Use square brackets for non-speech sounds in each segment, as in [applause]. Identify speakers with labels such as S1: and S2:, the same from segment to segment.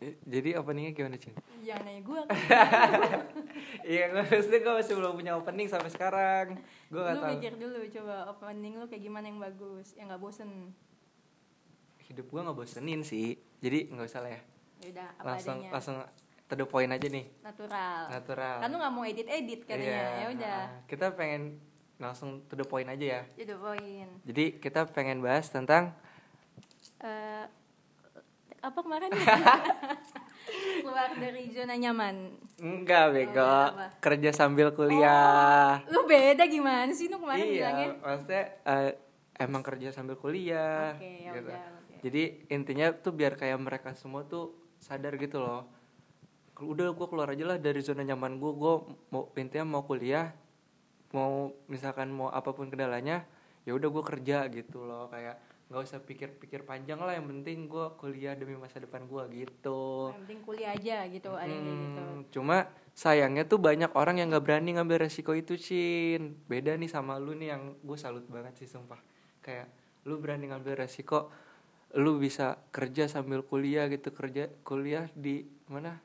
S1: Jadi openingnya gimana Cin?
S2: Jangan nanya gue. [laughs]
S1: Iya maksudnya gue masih belum punya opening sampai sekarang Gue gak
S2: lu
S1: tahu
S2: mikir dulu coba opening lu kayak gimana yang bagus, yang nggak bosen.
S1: Hidup gue gak bosenin sih Jadi gak usah lah ya
S2: Yaudah, apa
S1: Langsung
S2: adanya.
S1: langsung to the point aja nih
S2: Natural.
S1: Natural
S2: Kan lu nggak mau edit edit katanya.
S1: Iya,
S2: Ya udah.
S1: ah, Kita pengen langsung to the point aja ya
S2: Itu poin.
S1: Jadi kita pengen bahas tentang
S2: Eh, apa kemarin? [laughs] Keluar dari zona nyaman.
S1: Enggak bego
S2: Oh?
S1: Kerja sambil kuliah
S2: Lu beda gimana sih lu kemarin
S1: Iya
S2: bilangnya?
S1: maksudnya eh, Emang kerja sambil kuliah
S2: Oke, ya
S1: gitu.
S2: udah, oke.
S1: Jadi intinya tuh biar kayak mereka semua tuh sadar gitu loh udah gue keluar aja lah dari zona nyaman gue gue mau intinya mau kuliah mau misalkan mau apa pun kendalanya ya udah gue kerja gitu loh kayak nggak usah pikir-pikir panjang lah yang penting gue kuliah demi masa depan gue gitu.
S2: Yang penting kuliah aja gitu, ada yang kayak gitu.
S1: Hmm, cuma sayangnya tuh banyak orang yang nggak berani ngambil resiko itu Cin. Beda nih sama lu nih yang gue salut banget sih sumpah. Kayak lu berani ngambil resiko lu bisa kerja sambil kuliah gitu kerja kuliah di mana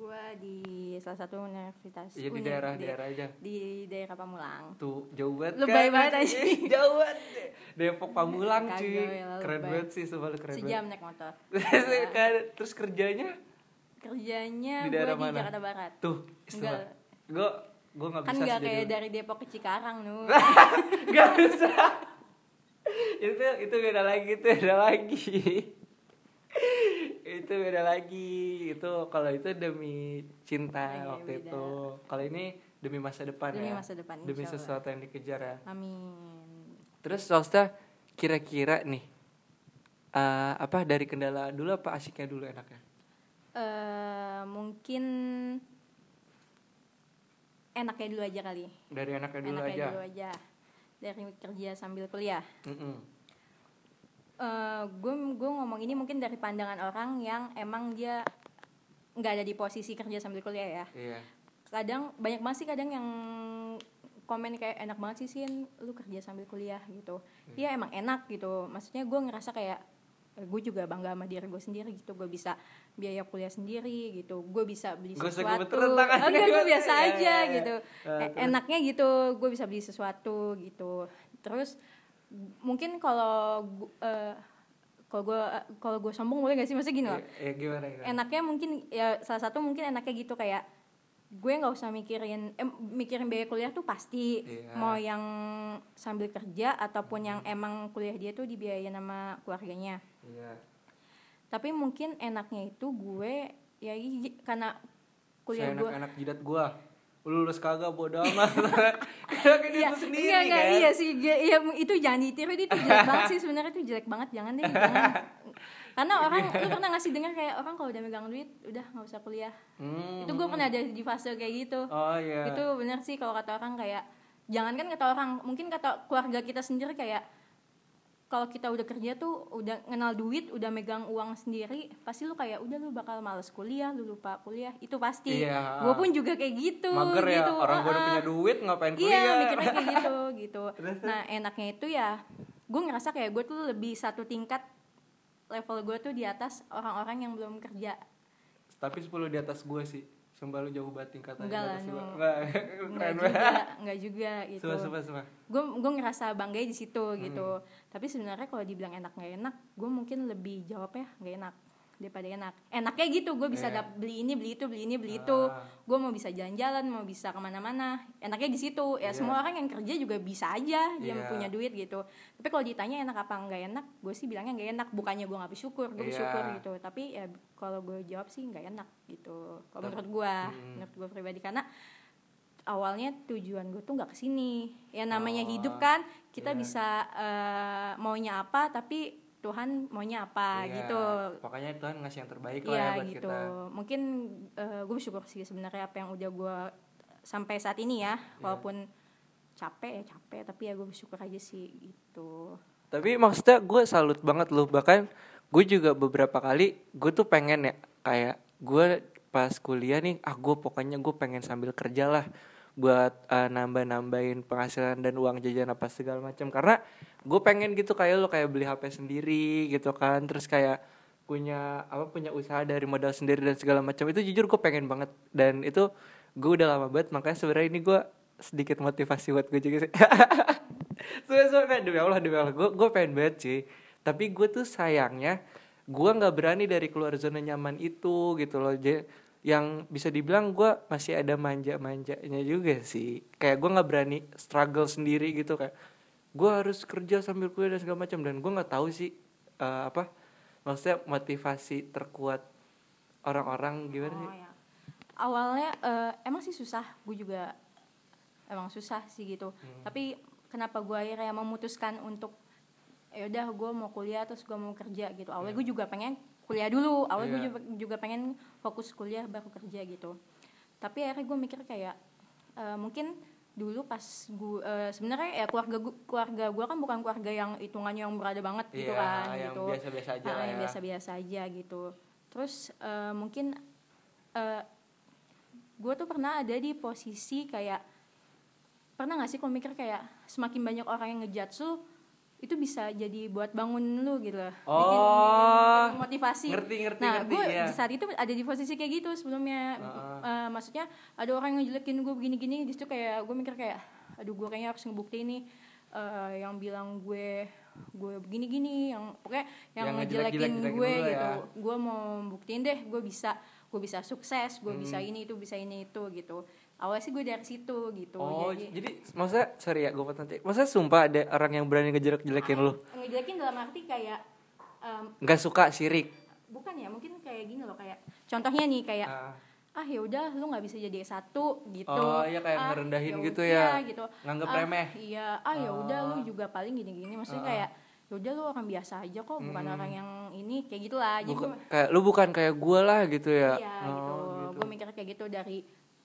S2: Gua di salah satu universitas.
S1: ya di
S2: uni-
S1: daerah
S2: di-
S1: daerah aja
S2: Di daerah Pamulang.
S1: tuh jauh banget
S2: Lebay
S1: kan?
S2: banget aja. [laughs]
S1: jauh banget Depok Pamulang cuy keren banget sih lu keren
S2: Sejam naik motor. [laughs]
S1: banget Kan, terus kerjanya
S2: Kerjanya
S1: Di
S2: gue
S1: daerah
S2: di? Jakarta Barat.
S1: tuh
S2: Enggak.
S1: gue gue nggak
S2: Kan
S1: bisa
S2: nggak
S1: sih
S2: kayak dari Depok ke Cikarang nu. [laughs]
S1: Gak bisa. itu itu beda lagi, itu beda lagi. Itu beda lagi. Itu kalau itu demi cinta
S2: Iya,
S1: waktu
S2: beda.
S1: itu. Kalau ini demi masa depan
S2: Demi
S1: ya.
S2: masa depan,
S1: Demi
S2: insya Allah.
S1: sesuatu yang dikejar ya.
S2: Amin.
S1: Terus Sosta kira-kira nih eh, apa dari kendala dulu apa asiknya dulu enaknya?
S2: eh mungkin enaknya dulu aja kali.
S1: Dari enaknya dulu
S2: enaknya
S1: aja.
S2: dulu aja. Dari kerja sambil kuliah.
S1: Mm-mm.
S2: gue gue ngomong ini mungkin dari pandangan orang yang emang dia nggak ada di posisi kerja sambil kuliah ya.
S1: Iya.
S2: kadang banyak banget sih kadang yang komen kayak enak banget sih sin lu kerja sambil kuliah gitu. Iya emang enak gitu. Maksudnya gue ngerasa kayak gue juga bangga sama diri gue sendiri gitu. Gue bisa biaya kuliah sendiri gitu. Gue bisa beli
S1: Gak
S2: sesuatu. enggak gue [laughs] biasa
S1: Ya,
S2: aja
S1: ya, ya.
S2: gitu.
S1: Ah,
S2: E-
S1: terus?
S2: enaknya gitu gue bisa beli sesuatu gitu. Terus mungkin kalau eh, kalau gue kalau gue sombong boleh gak sih maksudnya gini loh
S1: Ya, ya, gimana, gimana?
S2: enaknya mungkin ya salah satu mungkin enaknya gitu kayak gue nggak usah mikirin eh, mikirin biaya kuliah tuh pasti
S1: Iya.
S2: mau yang sambil kerja ataupun yang emang kuliah dia tuh dibiayain sama keluarganya
S1: Iya.
S2: tapi mungkin enaknya itu gue ya karena kuliah gue
S1: anak jidat lu lulus kagak bodo amat [laughs] kan
S2: Iya,
S1: itu sendiri
S2: enggak, enggak,
S1: kan
S2: iya sih, iya, itu jangan ditiru, itu jelek [laughs] banget sih sebenarnya itu jelek banget, jangan deh, jangan. Karena orang, lu pernah ngasih dengar kayak orang kalau udah megang duit, udah nggak usah kuliah.
S1: Hmm.
S2: Itu gue pernah ada di fase kayak gitu.
S1: oh iya
S2: Itu bener sih kalau kata orang kayak, jangan kan kata orang, mungkin kata keluarga kita sendiri kayak, kalau kita udah kerja tuh udah kenal duit, udah megang uang sendiri, pasti lu kayak udah lu bakal males kuliah, lu lupa kuliah, itu pasti.
S1: Iya.
S2: Gue pun juga kayak gitu.
S1: mager ya
S2: gitu.
S1: orang gua udah
S2: Ah,
S1: punya duit ngapain kuliah
S2: Iya mikirnya kayak [laughs] gitu gitu. Nah enaknya itu ya, gue ngerasa kayak gue tuh lebih satu tingkat level gue tuh di atas orang-orang yang belum kerja.
S1: tapi 10 di atas gua sih sumpah lu jauh banget tingkatannya
S2: Enggak lah, no.
S1: gua. Enggak,
S2: Enggak
S1: keren
S2: juga, enggak juga gitu.
S1: sumpah sumpah sumpah
S2: Gue gue ngerasa bangga di situ gitu.
S1: Hmm.
S2: Tapi sebenarnya kalau dibilang enak nggak enak, gue mungkin lebih jawabnya nggak enak daripada enak. Enaknya gitu, gue bisa dap- beli ini, beli itu, beli ini, beli itu.
S1: Ah.
S2: Gue mau bisa jalan-jalan, mau bisa ke mana-mana. Enaknya di situ. Ya
S1: Iya.
S2: semua orang yang kerja juga bisa aja dia
S1: Iya.
S2: punya duit gitu. Tapi kalau ditanya enak apa nggak enak, gue sih bilangnya nggak enak. Bukannya gue nggak bersyukur, gue
S1: Iya.
S2: bersyukur gitu. Tapi ya kalau gue jawab sih nggak enak gitu. Kalau menurut gue,
S1: Hmm.
S2: menurut gue pribadi karena awalnya tujuan gue tuh nggak ke sini ya namanya
S1: Oh,
S2: hidup kan kita
S1: iya.
S2: bisa eh, maunya apa tapi Tuhan maunya apa
S1: Iya,
S2: gitu.
S1: pokoknya Tuhan ngasih yang terbaik lah ya
S2: Iya
S1: buat
S2: gitu.
S1: kita.
S2: Mungkin gue bersyukur sih sebenarnya apa yang udah gue sampai saat ini ya
S1: Iya.
S2: walaupun capek ya capek tapi ya gue bersyukur aja sih gitu.
S1: Tapi maksudnya gue salut banget loh Bahkan gue juga beberapa kali Gue tuh pengen ya Kayak gue pas kuliah nih Ah gue pokoknya gue pengen sambil kerja lah Buat eh, nambah-nambahin penghasilan dan uang jajan apa segala macam. Karena gue pengen gitu kayak lo Kayak beli HP sendiri gitu kan. Terus kayak punya apa punya usaha dari modal sendiri dan segala macam. Itu jujur gue pengen banget. Dan itu gue udah lama banget. Makanya sebenarnya ini gue sedikit motivasi buat gue juga sih. [laughs] Sebenarnya demi Allah demi Allah. Gue gue pengen banget sih. Tapi gue tuh sayangnya gue nggak berani dari keluar zona nyaman itu gitu loh. Jadi yang bisa dibilang gue masih ada manja-manjanya juga sih kayak gue nggak berani struggle sendiri gitu kayak gue harus kerja sambil kuliah dan segala macam dan gue nggak tahu sih uh, apa maksudnya motivasi terkuat orang-orang gimana
S2: Oh,
S1: sih
S2: ya. Awalnya eh, emang sih susah, gue juga emang susah sih gitu.
S1: Hmm.
S2: Tapi kenapa gue akhirnya memutuskan untuk ya udah gue mau kuliah terus gue mau kerja gitu. Awalnya gue juga pengen kuliah dulu. Awalnya gue
S1: Iya.
S2: juga, juga pengen fokus kuliah baru kerja gitu. Tapi akhirnya gue mikir kayak eh, mungkin dulu pas gue sebenarnya ya keluarga gua, keluarga gue kan bukan keluarga yang hitungannya yang berada banget gitu
S1: Iya,
S2: kan
S1: yang
S2: gitu
S1: biasa-biasa aja lah
S2: yang
S1: ya.
S2: biasa-biasa aja gitu terus eh, mungkin eh gue tuh pernah ada di posisi kayak pernah gak sih kalau mikir kayak semakin banyak orang yang ngejudge lu itu bisa jadi buat bangun lu gitu loh bikin,
S1: Oh,
S2: bikin motivasi
S1: ngerti, ngerti,
S2: nah
S1: ngerti,
S2: gue
S1: iya.
S2: saat itu ada di posisi kayak gitu sebelumnya Eh, maksudnya ada orang yang ngejelekin gue begini-gini di situ kayak gue mikir kayak aduh gue kayaknya harus ngebuktiin nih eh, yang bilang gue gue begini-gini yang pokoknya yang,
S1: Yang
S2: ngejelekin gue gitu
S1: ya.
S2: gue mau buktiin deh gue bisa gue bisa sukses gue bisa
S1: Hmm.
S2: ini itu bisa ini itu gitu awalnya sih gue dari situ gitu
S1: oh
S2: jadi
S1: jadi, maksudnya sorry ya gue potong nanti. Maksudnya sumpah ada orang yang berani ngejelek-jelekin lu?
S2: ngejelekin dalam arti kayak
S1: nggak suka sirik?
S2: Bukan ya mungkin kayak gini loh kayak contohnya nih kayak
S1: Ah,
S2: ah ya udah lu nggak bisa jadi satu gitu.
S1: Oh, iya, kayak
S2: ah,
S1: ngerendahin
S2: ya
S1: gitu
S2: udah,
S1: ya.
S2: gitu.
S1: Nganggep
S2: ah,
S1: remeh.
S2: iya ah ya udah lu
S1: Oh.
S2: juga paling gini gini maksudnya
S1: Ah.
S2: kayak ya udah lu orang biasa aja kok bukan orang yang ini kayak gitulah. Jadi
S1: bukan,
S2: gua-
S1: kayak lu bukan kayak gue lah gitu ya?
S2: Iya
S1: Oh,
S2: gitu,
S1: gitu.
S2: gue mikir kayak gitu dari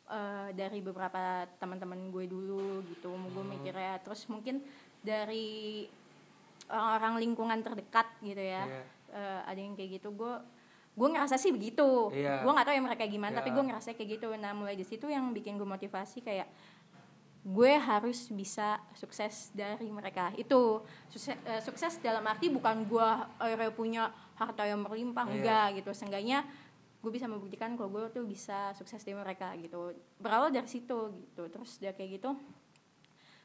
S2: eh, dari beberapa teman-teman gue dulu gitu gue
S1: Hmm.
S2: mikirnya terus mungkin dari orang-orang lingkungan terdekat gitu ya
S1: Iya.
S2: Eh, ada yang kayak gitu gue gue ngerasa sih begitu
S1: Iya.
S2: gue nggak tahu ya mereka gimana tapi
S1: Iya.
S2: gue ngerasa kayak gitu nah mulai di situ yang bikin gue motivasi kayak gue harus bisa sukses dari mereka itu sukses, eh, sukses dalam arti bukan gue akhirnya punya harta yang berlimpah
S1: Iya.
S2: enggak gitu seenggaknya gue bisa membuktikan kalau gue tuh bisa sukses dari mereka gitu berawal dari situ gitu terus dia kayak gitu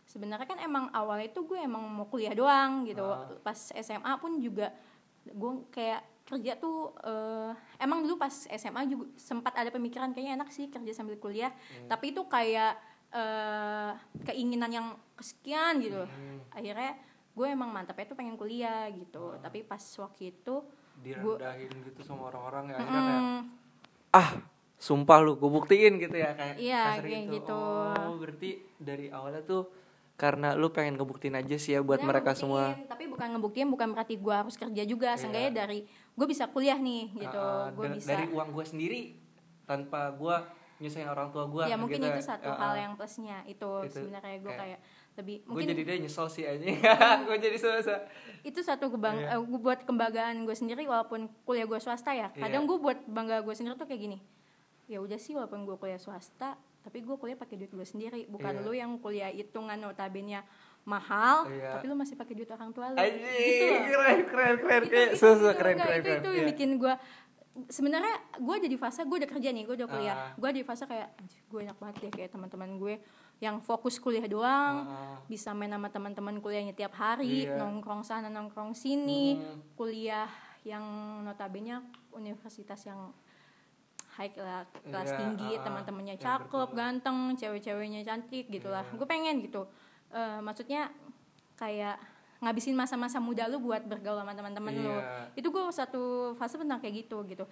S2: sebenarnya kan emang awalnya itu gue emang mau kuliah doang gitu
S1: Ah.
S2: pas SMA pun juga gue kayak kerja tuh eh, emang dulu pas SMA juga sempat ada pemikiran kayaknya enak sih kerja sambil kuliah
S1: Hmm.
S2: tapi itu kayak eh, keinginan yang kesekian gitu
S1: Hmm.
S2: akhirnya gue emang mantapnya tuh pengen kuliah gitu
S1: Ah.
S2: tapi pas waktu itu
S1: direndahin gitu sama orang-orang ya akhirnya kayak
S2: mm,
S1: ah sumpah lu gue buktiin gitu ya kayak
S2: Iya,
S1: kasar
S2: kayak gitu.
S1: oh berarti dari awalnya tuh karena lu pengen ngebuktiin aja sih ya buat
S2: Sebenarnya
S1: mereka semua.
S2: tapi bukan ngebuktiin bukan berarti gue harus kerja juga. Seenggaknya dari gue bisa kuliah nih gitu.
S1: Ah,
S2: gue bisa
S1: dari uang gue sendiri tanpa gue nyusahin orang tua gue
S2: ya mungkin
S1: gitu.
S2: itu satu
S1: Ah,
S2: hal
S1: ah.
S2: yang plusnya itu,
S1: Itu
S2: sebenarnya. Gue
S1: kayak-
S2: kayak lebih
S1: gue
S2: mungkin
S1: jadi dia nyesel sih aja [laughs] gue jadi selesa
S2: itu satu kebang
S1: Iya.
S2: eh, gua buat kebanggaan gue sendiri walaupun kuliah gue swasta ya kadang
S1: Iya.
S2: gue buat bangga gue sendiri tuh kayak gini ya udah sih walaupun gue kuliah swasta tapi gue kuliah pakai duit gue sendiri bukan
S1: Iya.
S2: lu yang kuliah hitungan notabene mahal
S1: Iya.
S2: tapi lu masih pakai duit orang tua lu
S1: Anjing,
S2: gitu loh.
S1: keren keren keren
S2: itu,
S1: kayak
S2: itu,
S1: susu
S2: itu,
S1: keren keren
S2: itu,
S1: keren
S2: itu
S1: Iya.
S2: yang bikin gue sebenarnya gue jadi fase gue udah kerja nih gue udah kuliah
S1: Ah.
S2: gue di fase kayak "Anjir, gue enak banget deh kayak teman-teman gue yang fokus kuliah doang
S1: Ah.
S2: bisa main sama teman-teman kuliahnya tiap hari
S1: Iya.
S2: nongkrong sana nongkrong sini
S1: Hmm.
S2: kuliah yang notabene universitas yang high lah kelas
S1: Iya,
S2: tinggi
S1: ah.
S2: teman-temannya cakep ganteng cewek-ceweknya cantik gitulah
S1: Iya.
S2: gue pengen gitu Eh, maksudnya kayak ngabisin masa-masa muda lu buat bergaul sama teman-teman lu
S1: Iya.
S2: itu gue satu fase tentang kayak gitu gitu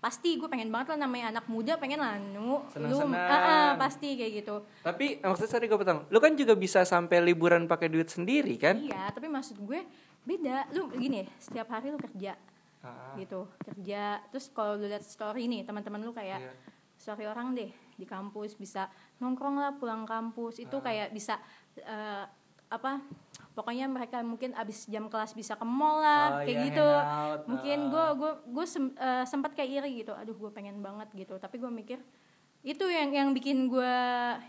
S2: pasti gue pengen banget lah namanya anak muda pengen lah nu. Lu
S1: Senang-senang.
S2: Ah, ah, pasti kayak gitu.
S1: Tapi maksudnya tadi gue potong. Lu kan juga bisa sampai liburan pakai duit sendiri kan?
S2: Iya tapi maksud gue beda. Lu gini setiap hari lu kerja.
S1: Ah,
S2: gitu kerja. Terus kalau lu lihat story nih teman-teman lu kayak
S1: Iya.
S2: story orang deh di kampus bisa nongkrong lah pulang kampus. Itu
S1: Ah.
S2: kayak bisa eh, apa pokoknya mereka mungkin abis jam kelas bisa ke mall lah
S1: Oh,
S2: kayak
S1: iya,
S2: gitu.
S1: hangout,
S2: mungkin gue gue gue sem- eh, sempat kayak iri gitu. Aduh gue pengen banget gitu. Tapi gue mikir itu yang yang bikin gue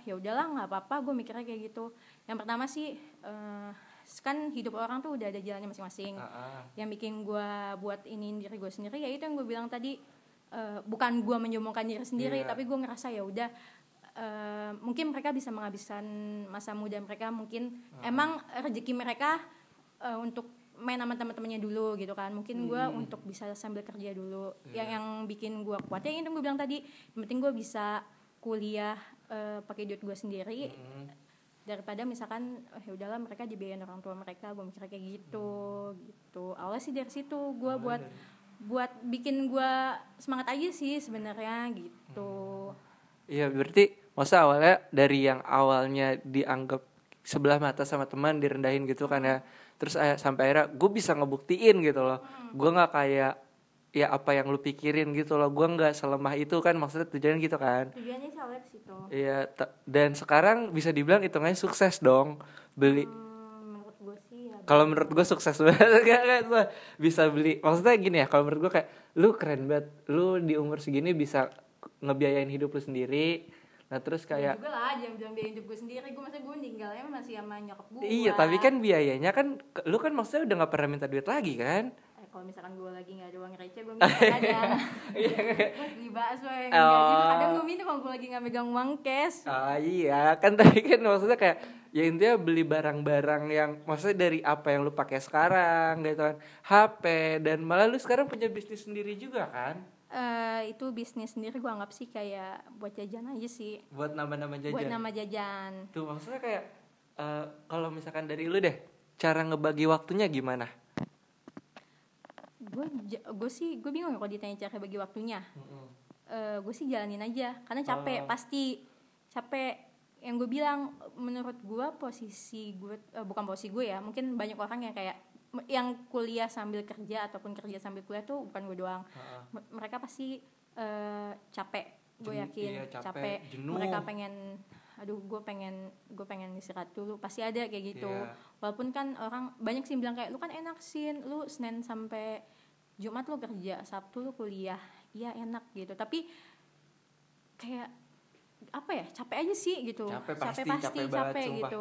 S2: ya udahlah nggak apa-apa. Gue mikirnya kayak gitu. Yang pertama sih eh, kan hidup orang tuh udah ada jalannya masing-masing.
S1: Ah, ah.
S2: yang bikin gue buat ini diri gue sendiri ya itu yang gue bilang tadi. Eh, bukan gue menyombongkan diri sendiri
S1: Iya.
S2: tapi gue ngerasa ya udah eh, mungkin mereka bisa menghabiskan masa muda mereka mungkin emang rezeki mereka eh, untuk main sama teman-temannya dulu gitu kan. Mungkin gue
S1: Hmm.
S2: untuk bisa sambil kerja dulu.
S1: Iya.
S2: yang yang bikin gue kuat. Ya itu gue bilang tadi yang penting gue bisa kuliah eh, pakai duit gue sendiri.
S1: Mm.
S2: daripada misalkan oh, ya udahlah mereka dibiayain orang tua mereka. Gue mikir kayak gitu gitu. Awalnya sih dari situ gue
S1: Awalnya
S2: buat
S1: dari-
S2: buat bikin gue semangat aja sih sebenarnya gitu.
S1: Iya berarti masa awalnya dari yang awalnya dianggap sebelah mata sama teman direndahin gitu kan ya. Terus sampai akhirnya gue bisa ngebuktiin gitu loh. Gue nggak kayak ya apa yang lu pikirin gitu loh. Gue nggak selemah itu kan maksudnya tujuan gitu kan.
S2: Tujuannya ke situ
S1: Iya dan sekarang bisa dibilang hitungannya sukses dong. Beli
S2: Hmm, menurut gue sih ya.
S1: Kalau menurut gue sukses banget [laughs] Gak, gak, bisa beli. Maksudnya gini ya kalau menurut gue kayak lu keren banget. Lu di umur segini bisa ngebiayain hidup lu sendiri nah terus
S2: Ya
S1: kayak
S2: juga lah jangan bilang biayain hidup gue sendiri. Gue masa gue tinggalnya masih sama nyokap gue.
S1: Iya tapi kan biayanya kan lu kan maksudnya udah nggak pernah minta duit lagi kan?
S2: Eh, kalau misalkan gue lagi nggak ada uang receh gue minta kadang [laughs]
S1: Iya.
S2: gue beli bakso yang
S1: Oh.
S2: kadang gue minta kalau gue lagi nggak megang uang cash.
S1: Ah iya. Kan tapi kan maksudnya kayak ya intinya beli barang-barang yang maksudnya dari apa yang lu pakai sekarang gitu kan. HP dan malah lu sekarang punya bisnis sendiri juga kan
S2: Eh, itu bisnis sendiri gue anggap sih kayak buat jajan aja sih.
S1: Buat nama-nama jajan?
S2: Buat nama jajan.
S1: Tuh maksudnya kayak eh, kalau misalkan dari lu deh, cara ngebagi waktunya gimana?
S2: gue gue sih gue bingung ya kalau ditanya cara bagi waktunya. Gue sih jalanin aja karena capek
S1: Oh.
S2: pasti. Capek yang gue bilang menurut gue posisi gue eh, bukan posisi gue ya mungkin banyak orang yang kayak yang kuliah sambil kerja ataupun kerja sambil kuliah tuh bukan gue doang.
S1: Heeh.
S2: M- mereka pasti eh, capek gue yakin.
S1: iya, capek, jenuh.
S2: mereka pengen aduh gue pengen gue pengen istirahat dulu. Pasti ada kayak gitu.
S1: Iya.
S2: walaupun kan orang banyak sih bilang kayak lu kan enak sih lu senin sampai jumat lu kerja sabtu lu kuliah. Iya enak gitu. Tapi kayak apa ya capek aja sih gitu.
S1: Capek pasti,
S2: pasti
S1: capek banget, sumpah.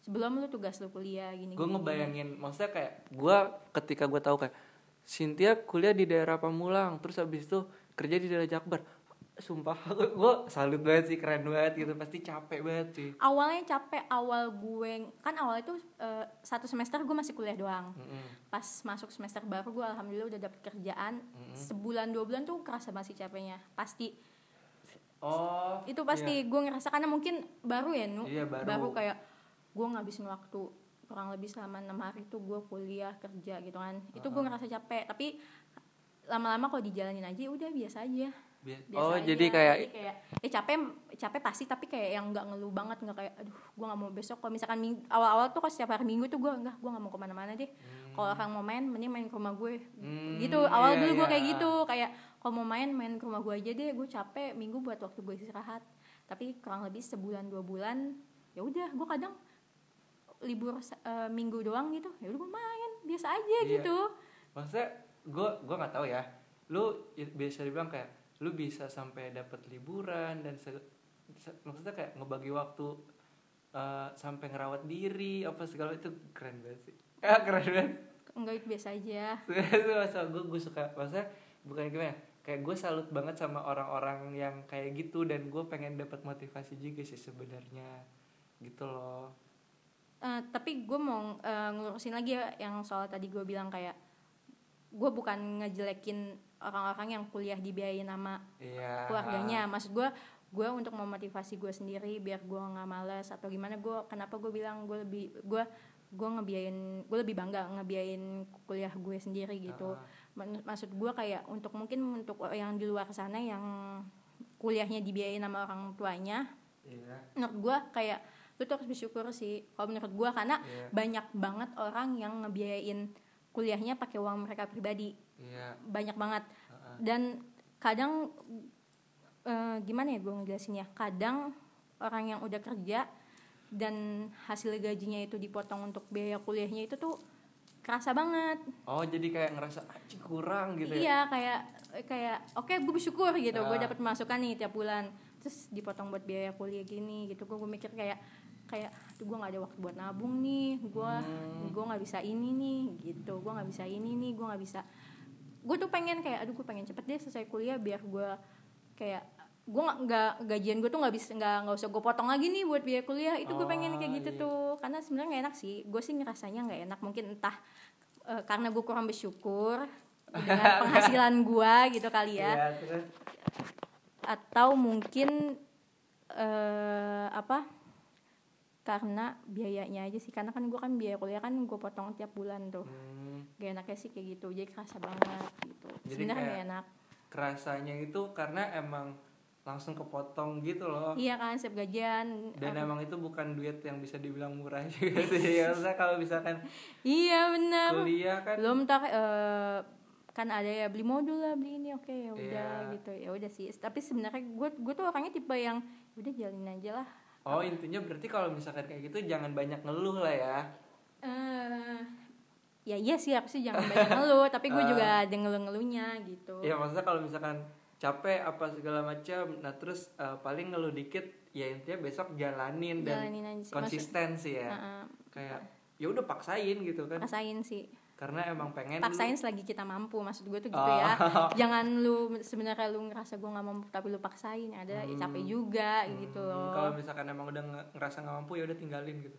S2: Sebelum lu tugas lu kuliah gini
S1: Gue
S2: gini,
S1: ngebayangin, maksudnya kayak gue ketika gue tahu kayak Cynthia kuliah di daerah Pamulang, terus habis itu kerja di daerah Jakbar. Sumpah, [laughs] gue salut banget sih, keren banget gitu, pasti capek banget sih.
S2: awalnya capek awal gue kan awal itu eh, satu semester gue masih kuliah doang
S1: Mm-mm.
S2: pas masuk semester baru gue alhamdulillah udah dapet kerjaan sebulan dua bulan tuh kerasa masih capeknya pasti
S1: Oh,
S2: itu pasti gue ngerasa karena mungkin baru ya nu
S1: Iya, baru.
S2: kayak gue ngabisin waktu kurang lebih selama enam hari tuh gue kuliah kerja gitu kan. Itu gue ngerasa capek tapi lama-lama kalau dijalanin aja ya udah biasa aja.
S1: Bi-
S2: biasa
S1: oh
S2: aja.
S1: jadi kayak
S2: eh capek capek pasti tapi kayak yang nggak ngeluh banget nggak kayak aduh gue nggak mau besok. Kalau misalkan ming- awal-awal tuh kalau setiap hari minggu tuh gue enggak gue nggak mau ke mana-mana deh. Kalau orang mau main mending main ke rumah gue.
S1: Hmm,
S2: gitu awal
S1: iya,
S2: dulu gue
S1: iya.
S2: kayak gitu. Kayak kalau mau main main ke rumah gue aja deh gue capek minggu buat waktu gue istirahat. Tapi kurang lebih sebulan dua bulan ya udah gue kadang libur eh, minggu doang gitu. Ya udah main biasa aja
S1: Iya.
S2: gitu.
S1: Maksudnya gue gue nggak tahu ya. Lu bisa dibilang kayak lu bisa sampai dapat liburan dan se- se- maksudnya kayak ngebagi waktu eh, sampai ngerawat diri apa segala itu keren banget sih. [laughs] Ah keren banget.
S2: Enggak itu biasa aja. [laughs]
S1: Itu masa gue gue suka maksudnya bukan gimana kayak gue salut banget sama orang-orang yang kayak gitu dan gue pengen dapat motivasi juga sih sebenarnya. Gitu loh
S2: Eh, tapi gue mau eh, ngelurusin lagi ya yang soal tadi gue bilang kayak gue bukan ngejelekin orang-orang yang kuliah dibiayain sama
S1: iya.
S2: keluarganya. Maksud gue gue untuk memotivasi gue sendiri biar gue nggak males atau gimana gue kenapa gue bilang gue lebih gue gue ngebiayain gue lebih bangga ngebiayain kuliah gue sendiri gitu. Men- maksud gue kayak untuk mungkin untuk yang di luar sana yang kuliahnya dibiayain sama orang tuanya
S1: iya.
S2: menurut gue kayak lu tuh harus bersyukur sih kalau menurut gue karena
S1: Iya.
S2: banyak banget orang yang ngebiayain kuliahnya pakai uang mereka pribadi.
S1: Iya.
S2: Banyak banget.
S1: Heeh.
S2: dan kadang eh, gimana ya gue ngejelasinnya kadang orang yang udah kerja dan hasil gajinya itu dipotong untuk biaya kuliahnya itu tuh kerasa banget.
S1: Oh jadi kayak ngerasa anjing kurang gitu ya?
S2: Iya kayak kayak oke gue bersyukur gitu. Gue
S1: Ah.
S2: dapat masukan nih tiap bulan. Terus dipotong buat biaya kuliah gini gitu. Gue mikir kayak kayak tuh gue nggak ada waktu buat nabung nih gue
S1: Hmm.
S2: gue nggak bisa ini nih gitu. Gue nggak bisa ini nih gue nggak bisa. Gue tuh pengen kayak aduh gue pengen cepet deh selesai kuliah biar gue kayak gue nggak nggak gajian gue tuh nggak bisa nggak nggak usah gue potong lagi nih buat biaya kuliah. Itu gue pengen kayak gitu
S1: iya.
S2: tuh. Karena sebenarnya nggak enak sih. Gue sih ngerasanya nggak enak. Mungkin entah eh, karena gue kurang bersyukur dengan [laughs] penghasilan gue gitu kali ya.
S1: Iya, terus?
S2: Atau mungkin eh apa karena biayanya aja sih. Karena kan gue kan biaya kuliah kan gue potong tiap bulan tuh.
S1: Hmm,
S2: gak enaknya sih kayak gitu. Jadi kerasa banget gitu. Sebenarnya gak enak.
S1: kerasanya itu karena emang langsung kepotong gitu loh.
S2: Iya kan setiap gajian.
S1: Dan
S2: apa-
S1: emang itu bukan duit yang bisa dibilang murah juga sih. [laughs] Ya [laughs] kalau misalkan
S2: iya benar.
S1: kuliah kan
S2: belum tak eh, kan ada ya beli modul lah beli ini oke ya udah
S1: Iya.
S2: gitu. Ya udah sih. Tapi sebenarnya gue gue tuh orangnya tipe yang "Ya udah jalanin aja lah
S1: oh intinya berarti kalau misalkan kayak gitu jangan banyak ngeluh lah ya.
S2: Eh ya iya sih harusnya jangan banyak [laughs] ngeluh tapi gue juga ada ngeluh-ngeluhnya gitu.
S1: Ya maksudnya kalau misalkan capek apa segala macam nah terus eh, paling ngeluh dikit ya intinya besok jalanin dan
S2: jalanin aja sih
S1: konsisten sih ya.
S2: Heeh,
S1: kayak ya udah paksain gitu kan.
S2: Paksain sih
S1: karena emang pengen
S2: paksain
S1: lu-
S2: selagi kita mampu maksud gue tuh gitu
S1: Oh.
S2: ya. [laughs] Jangan lu sebenarnya lu ngerasa gue nggak mampu tapi lu paksain ada ya capek juga gitu
S1: Hmm,
S2: loh
S1: kalau misalkan emang udah nge- ngerasa nggak mampu ya udah tinggalin gitu.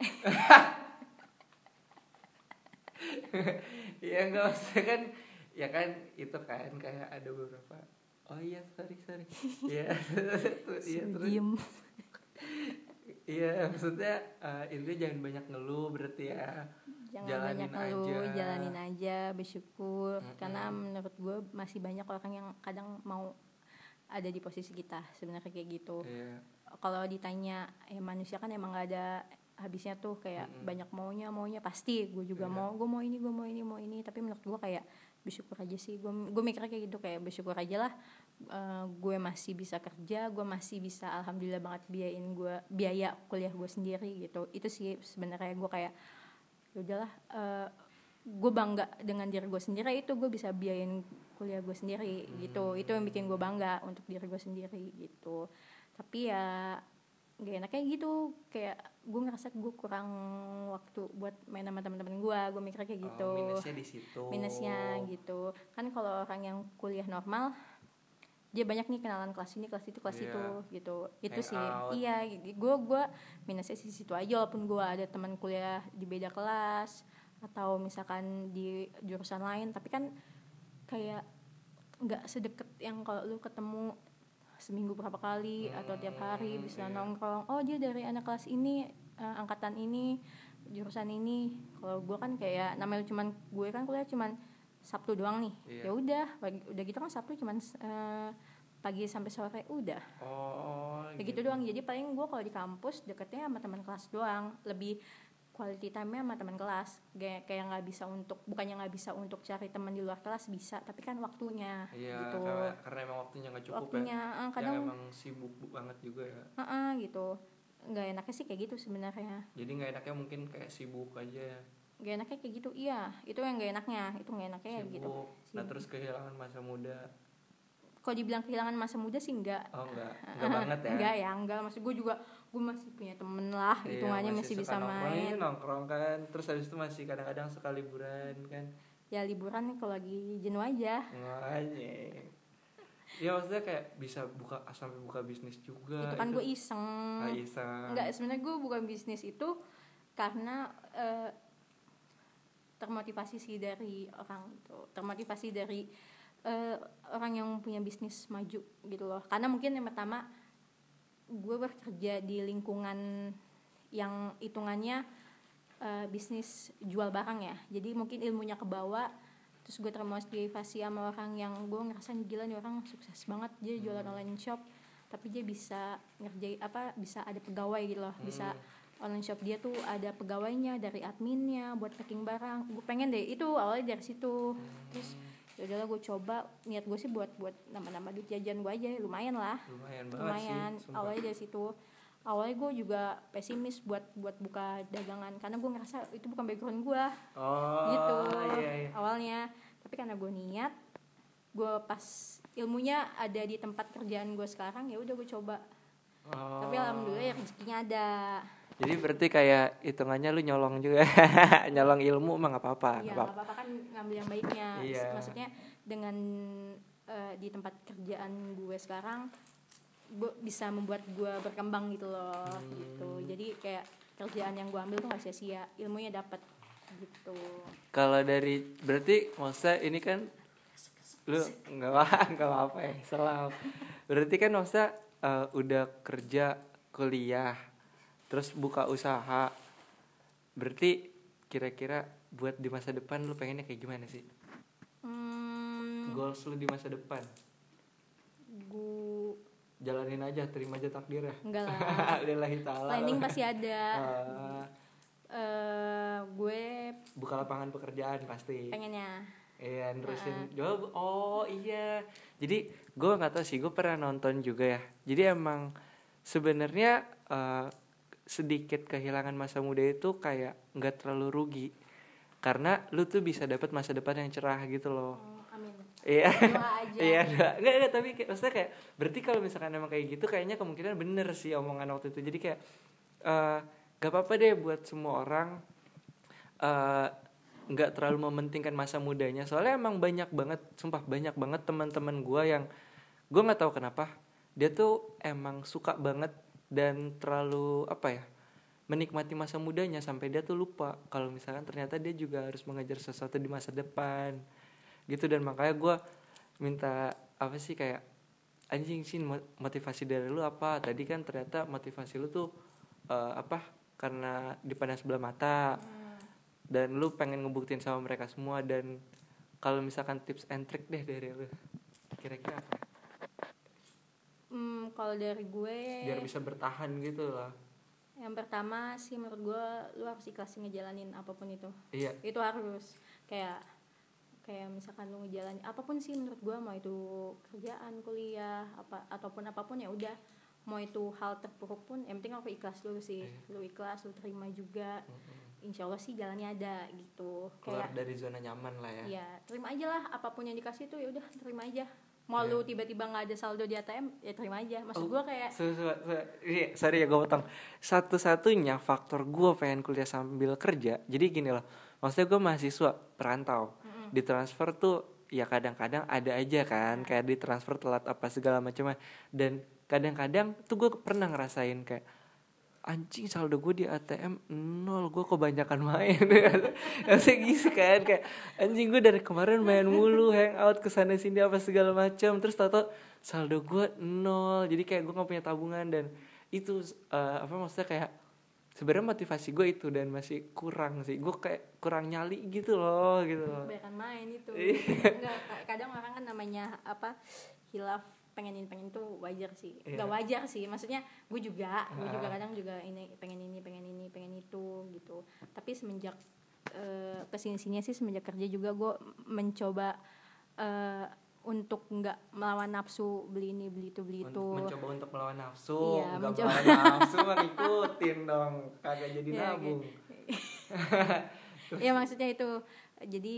S1: [laughs] Ya nggak maksudnya kan ya kan itu kan kayak ada beberapa oh iya sorry sorry. [laughs] Iya iya
S2: Suruh
S1: terus.
S2: Diem
S1: iya maksudnya eh, intinya jangan banyak ngeluh berarti ya
S2: jangan
S1: Jalanin
S2: banyak ngeluh
S1: aja.
S2: jalanin aja bersyukur
S1: Mm-mm.
S2: karena menurut gue masih banyak orang yang kadang mau ada di posisi kita sebenarnya kayak gitu
S1: iya
S2: kalau ditanya eh manusia kan emang gak ada habisnya tuh kayak
S1: Mm-mm.
S2: banyak maunya maunya pasti gue juga
S1: Iya.
S2: mau gue mau ini gue mau ini mau ini tapi menurut gue kayak bersyukur aja sih gue gue mikirnya kayak gitu kayak bersyukur aja lah Eh, gue masih bisa kerja gue masih bisa alhamdulillah banget biayain gue biaya kuliah gue sendiri gitu. Itu sih sebenarnya gue kayak ya udahlah eh, gue bangga dengan diri gue sendiri itu gue bisa biayain kuliah gue sendiri gitu. Itu yang bikin gue bangga untuk diri gue sendiri gitu. Tapi ya gak enaknya gitu. Kayak gue ngerasa gue kurang waktu buat main sama teman-teman gue gue mikirnya kayak gitu.
S1: oh, minusnya di situ.
S2: Minusnya gitu. Kan kalau orang yang kuliah normal dia banyak nih kenalan kelas ini kelas itu kelas
S1: Iya.
S2: itu gitu itu
S1: Hang
S2: sih
S1: out.
S2: iya gue gue minusnya sih situ aja walaupun gue ada teman kuliah di beda kelas atau misalkan di jurusan lain tapi kan kayak nggak sedeket yang kalau lu ketemu seminggu berapa kali atau tiap hari
S1: Hmm,
S2: bisa
S1: iya.
S2: nongkrong oh dia dari anak kelas ini eh, angkatan ini jurusan ini kalau gue kan kayak namanya cuman gue kan kuliah cuman sabtu doang nih.
S1: Iya.
S2: ya udah udah gitu kan sabtu cuman eh, pagi sampai sore udah.
S1: Oh
S2: kayak gitu doang. jadi paling gue kalau di kampus deketnya sama teman kelas doang. Lebih quality time-nya sama teman kelas. Kayak kayak nggak bisa untuk bukannya nggak bisa untuk cari teman di luar kelas bisa. Tapi kan waktunya
S1: iya
S2: gitu.
S1: karena, karena emang waktunya nggak cukup
S2: waktunya eh,
S1: ya yang
S2: kadang
S1: emang sibuk banget juga ya.
S2: Heeh, gitu. Nggak enaknya sih kayak gitu sebenarnya.
S1: Jadi nggak enaknya mungkin kayak sibuk aja
S2: nggak enaknya kayak gitu. Iya itu yang nggak enaknya. Itu nggak enaknya ya
S1: sibuk.
S2: Gitu
S1: nah terus kehilangan masa muda?
S2: Kalau dibilang kehilangan masa muda sih enggak.
S1: Oh enggak. [laughs] Enggak banget ya?
S2: Enggak ya enggak. Maksud gue juga gue masih punya temen lah.
S1: Iya,
S2: hitungannya masih,
S1: suka
S2: bisa main.
S1: Iya, nongkrong kan. Terus habis itu masih kadang-kadang suka liburan kan.
S2: Ya liburan nih kalau lagi jenuh aja.
S1: Makanya. Ya maksudnya kayak bisa buka sampai buka bisnis juga.
S2: Itu kan gue iseng.
S1: Ah, iseng.
S2: enggak sebenarnya gue bukan bisnis itu karena eh, termotivasi sih dari orang itu termotivasi dari eh, orang yang punya bisnis maju gitu loh. Karena mungkin yang pertama gue bekerja di lingkungan yang hitungannya eh, bisnis jual barang ya. Jadi mungkin ilmunya kebawa terus gue termotivasi sama orang yang gue ngerasa gila nih orang sukses banget. Dia jualan online shop tapi dia bisa ngerjain apa bisa ada pegawai gitu loh bisa online shop dia tuh ada pegawainya dari adminnya buat packing barang. Gue pengen deh itu awalnya dari situ. Terus ya udahlah gue coba. Niat gue sih buat buat nambah-nambah duit jajan gue aja. Lumayan lah.
S1: Lumayan banget
S2: lumayan.
S1: sih sumpah.
S2: awalnya dari situ. Awalnya gue juga pesimis buat buat buka dagangan. Karena gue ngerasa itu bukan background gue
S1: oh
S2: gitu.
S1: iya, iya.
S2: awalnya. Tapi karena gue niat gue pas ilmunya ada di tempat kerjaan gue sekarang ya udah gue coba.
S1: Oh.
S2: tapi alhamdulillah ya rezekinya ada
S1: Jadi berarti kayak hitungannya lu nyolong juga. [laughs] nyolong ilmu emang nggak apa-apa.
S2: Iya
S1: nggak
S2: nggak apa-apa. kan ngambil yang baiknya.
S1: Iya.
S2: Maksudnya dengan eh, di tempat kerjaan gue sekarang, gue bisa membuat gue berkembang gitu loh,
S1: Hmm.
S2: gitu. Jadi kayak kerjaan yang gue ambil tuh gak sia-sia, ilmunya dapat gitu.
S1: Kalau dari berarti maksudnya ini kan lu nggak apa [laughs] nggak apa ya salah. Berarti kan maksudnya eh, udah kerja kuliah terus buka usaha. Berarti kira-kira buat di masa depan lu pengennya kayak gimana sih?
S2: Hmm,
S1: Goals lu di masa depan?
S2: gue
S1: Jalanin aja, terima aja takdir ya.
S2: enggak lah. [laughs]
S1: Lillahi ta'ala.
S2: Planning pasti ada.
S1: Eh,
S2: Eh, gue
S1: buka lapangan pekerjaan pasti.
S2: pengennya.
S1: Iya, nerusin jawab. Oh iya. Jadi gue nggak tahu sih. Gue pernah nonton juga ya. Jadi emang sebenarnya eh, sedikit kehilangan masa muda itu kayak nggak terlalu rugi. Karena lu tuh bisa dapat masa depan yang cerah gitu loh.
S2: Oh, amin.
S1: Iya. [laughs] Iya. Enggak, enggak, tapi kayak, maksudnya kayak berarti kalau misalkan emang kayak gitu kayaknya kemungkinan bener sih omongan waktu itu. Jadi kayak gak apa-apa deh buat semua orang nggak terlalu mementingkan masa mudanya. Soalnya emang banyak banget, sumpah banyak banget teman-teman gua yang gue nggak tahu kenapa dia tuh emang suka banget dan terlalu apa ya menikmati masa mudanya sampai dia tuh lupa kalau misalkan ternyata dia juga harus mengejar sesuatu di masa depan gitu. Dan makanya gue minta apa sih kayak anjing sih mo- motivasi dari lu apa? Tadi kan ternyata motivasi lu tuh eh, apa karena dipandang sebelah mata. Dan lu pengen ngebuktiin sama mereka semua dan kalau misalkan tips and trick deh dari lu kira-kira apa
S2: Hmm, kalau dari gue
S1: biar bisa bertahan gitu lah.
S2: Yang pertama sih menurut gue lu harus ikhlas ngejalanin apa pun itu.
S1: Iya.
S2: Itu harus. Kayak kayak misalkan lu ngejalanin apa pun sih menurut gue mau itu kerjaan kuliah apa ataupun apa pun ya udah. Mau itu hal terpuruk pun yang penting aku ikhlas dulu sih.
S1: Iya.
S2: lu ikhlas lu terima juga. Insya Allah sih jalannya ada gitu.
S1: Keluar
S2: kayak
S1: dari zona nyaman lah ya.
S2: Ya terima aja lah apa pun yang dikasih tuh ya udah terima aja mau
S1: Iya.
S2: lu tiba-tiba nggak ada saldo di ATM ya terima aja maksud
S1: Oh.
S2: gue kayak
S1: Su- su- su- iya, sorry ya gue potong satu-satunya faktor gue pengen kuliah sambil kerja jadi gini loh maksudnya gue mahasiswa perantau ditransfer tuh ya kadang-kadang ada aja kan kayak ditransfer telat apa segala macam dan kadang-kadang tuh gue pernah ngerasain kayak anjing saldo gue di ATM nol gue kebanyakan main. [laughs] Maksudnya gitu kan kayak anjing gue dari kemarin main mulu hangout ke sana sini apa segala macam terus tau saldo gue nol jadi kayak gue gak punya tabungan. Dan itu eh, apa maksudnya kayak sebenarnya motivasi gue itu dan masih kurang sih. Gue kayak kurang nyali gitu loh gitu loh.
S2: Kebanyakan main itu.
S1: Iya.
S2: Enggak, ka- kadang orang kan namanya apa hilaf pengenin pengen itu wajar sih.
S1: Iya.
S2: nggak wajar sih maksudnya gue juga gue juga kadang juga ini pengen ini pengen ini pengen itu gitu. Tapi semenjak eh, ke sini sini sih semenjak kerja juga gue mencoba eh, untuk nggak melawan nafsu beli ini beli itu beli itu.
S1: mencoba untuk melawan nafsu
S2: Iya,
S1: nggak
S2: mencoba.
S1: melawan nafsu [laughs] ngikutin dong kagak jadi
S2: Iya,
S1: nabung. [laughs]
S2: ya maksudnya itu jadi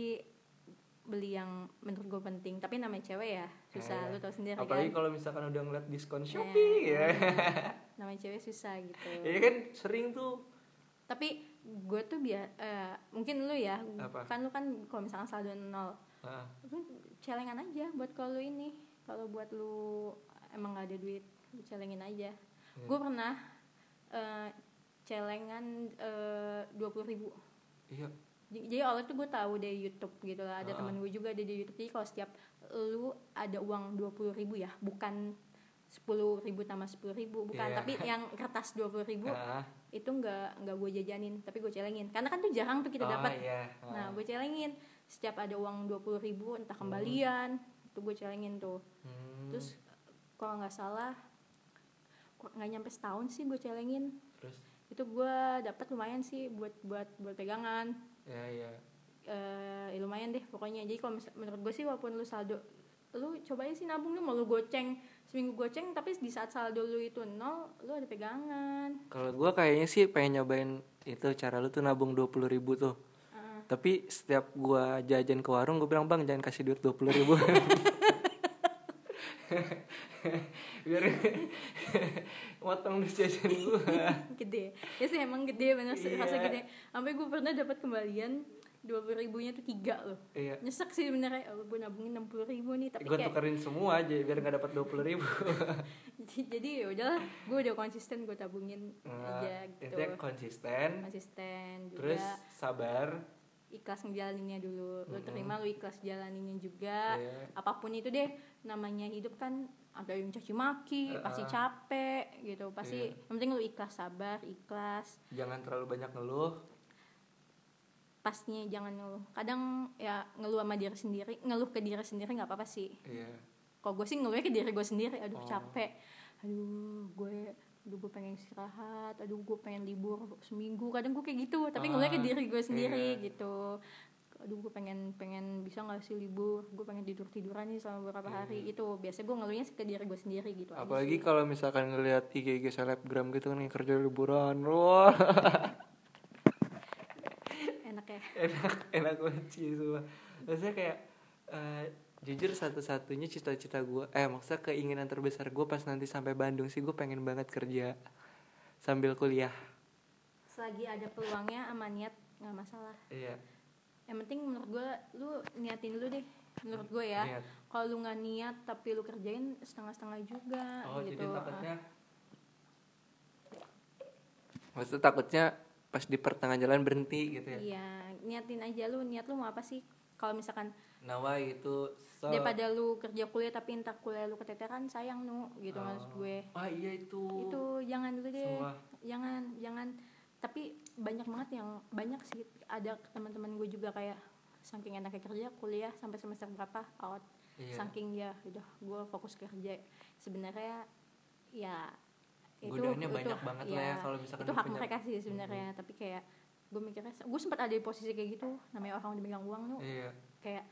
S2: beli yang menurut gue penting. Tapi namanya cewek ya susah.
S1: Eh,
S2: lu tau sendiri
S1: apalagi
S2: kan.
S1: kalau misalkan udah ngeliat diskon shopee ya. [laughs]
S2: Namanya cewek susah gitu.
S1: Ya kan sering tuh.
S2: Tapi gue tuh biar eh, mungkin lu ya.
S1: Apa?
S2: kan lu kan kalau misalkan saldo nol
S1: Ah,
S2: lu celengan aja buat kalau lu ini. Kalau buat lu emang gak ada duit lu celengin aja.
S1: Iya.
S2: gue pernah eh, celengan dua puluh ribu.
S1: Iya
S2: jadi awalnya tuh gue tahu dari YouTube gitu lah ada
S1: Ah.
S2: teman gue juga ada di YouTube. Jadi kalau setiap lu ada uang dua puluh ribu ya bukan sepuluh ribu tambah sepuluh ribu bukan.
S1: Iya.
S2: tapi yang kertas dua puluh ribu [laughs]
S1: Ah,
S2: itu nggak nggak gue jajanin tapi gue celengin. Karena kan tuh jarang tuh kita
S1: oh,
S2: dapat
S1: iya.
S2: nah
S1: Ah.
S2: gue celengin. Setiap ada uang dua puluh ribu entah kembalian itu gue celengin tuh.
S1: Hmm,
S2: terus kalau nggak salah nggak nyampe setahun sih gue celengin.
S1: Terus?
S2: Itu gue dapat lumayan sih buat buat buat pegangan
S1: ya ya.
S2: Eh ya lumayan deh pokoknya. Jadi kalau menurut gue sih walaupun lu saldo lu cobain sih nabung lu mau lu goceng seminggu goceng tapi di saat saldo lu itu nol lu ada pegangan.
S1: Kalau gue kayaknya sih pengen nyobain itu cara lu tuh nabung dua puluh ribu tuh.
S2: Ah.
S1: tapi setiap gua jajan ke warung gue bilang bang jangan kasih duit dua puluh ribu [laughs] [laughs] biar [laughs] motong duit jajan gue [laughs]
S2: gede. Ya sih emang gede bener sih rasa
S1: Iya.
S2: gede. Sampai gue pernah dapat kembalian dua puluh ribunya tuh tiga loh.
S1: Iya.
S2: Nyesek sih sebenarnya. Oh, gue nabungin enam puluh ribu nih tapi
S1: gue
S2: kayak
S1: tukerin semua aja biar nggak dapat dua puluh ribu.
S2: Jadi ya udahlah gue udah konsisten gue tabungin
S1: nah,
S2: aja gitu.
S1: intinya konsisten.
S2: Konsisten juga.
S1: Terus sabar
S2: ikhlas ngejalaninnya dulu. Lu terima lu ikhlas jalaninnya juga.
S1: Iya.
S2: apa pun itu deh namanya hidup kan ada yang caci maki
S1: Uh-uh.
S2: pasti capek gitu pasti
S1: Iya.
S2: yang penting lu ikhlas sabar ikhlas.
S1: Jangan terlalu banyak ngeluh.
S2: Pastinya jangan ngeluh. Kadang ya ngeluh sama diri sendiri ngeluh ke diri sendiri nggak apa-apa sih.
S1: Iya.
S2: Kalau gue sih ngeluhnya ke diri gue sendiri. Aduh
S1: Oh.
S2: capek. Aduh gue aduh gue pengen istirahat aduh gue pengen libur seminggu. Kadang gue kayak gitu tapi ke
S1: Ah,
S2: diri gue sendiri
S1: iya.
S2: gitu. Aduh gue pengen pengen bisa nggak sih libur? Gue pengen tidur tiduran nih selama beberapa hari. Itu biasanya gue ngeluhnya ke diri gue sendiri gitu
S1: Iya. apalagi kalau misalkan ngelihat IG IG selebgram gitu kan yang kerja liburan wah.
S2: Enak ya.
S1: Enak enak banget sih semua maksudnya kayak eh, jujur satu-satunya cita-cita gue eh maksudnya keinginan terbesar gue pas nanti sampai Bandung sih gue pengen banget kerja sambil kuliah.
S2: Selagi ada peluangnya sama niat nggak masalah.
S1: Iya.
S2: Yang penting menurut gue lu niatin dulu deh menurut gue ya. Kalau lu nggak niat tapi lu kerjain setengah-setengah juga
S1: oh
S2: gitu.
S1: jadi takutnya maksudnya takutnya pas di pertengahan jalan berhenti gitu ya?
S2: Iya, niatin aja lu, niat lu mau apa sih? Kalau misalkan
S1: nawa itu so
S2: daripada lu kerja kuliah tapi entar kuliah lu keteteran sayang nu gitu
S1: Oh.
S2: maksud gue.
S1: ah iya itu
S2: Itu jangan dulu deh.
S1: Sumpah.
S2: Jangan, jangan. Tapi banyak banget yang banyak sih ada teman-teman gue juga kayak saking enaknya kerja kuliah sampai semester berapa out.
S1: Iya.
S2: Saking ya udah gue fokus kerja. Sebenarnya ya itu
S1: Godaannya
S2: itu-
S1: banyak banget lah ya kalau misalkan
S2: itu hak
S1: punya-
S2: mereka sih sebenarnya tapi kayak gue mikirnya gue sempat ada di posisi kayak gitu namanya orang udah megang uang tuh
S1: iya
S2: kayak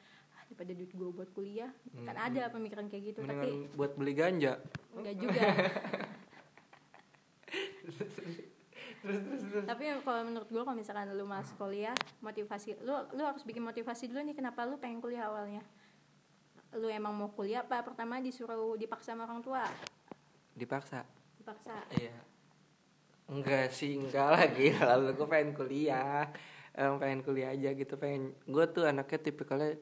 S2: daripada duit gue buat kuliah kan
S1: Hmm.
S2: ada pemikiran kayak gitu
S1: mendingan
S2: tapi
S1: buat beli ganja
S2: enggak juga [laughs] tapi kalau menurut gue kalau misalkan lu masuk kuliah motivasi lu lu harus bikin motivasi dulu nih kenapa lu pengen kuliah awalnya lu emang mau kuliah apa pertama disuruh dipaksa sama orang tua
S1: dipaksa
S2: dipaksa
S1: Iya. Enggak sih, enggak lagi. Lalu gue pengen kuliah. Emang pengen kuliah aja gitu, pengen. Gue tuh anaknya tipikalnya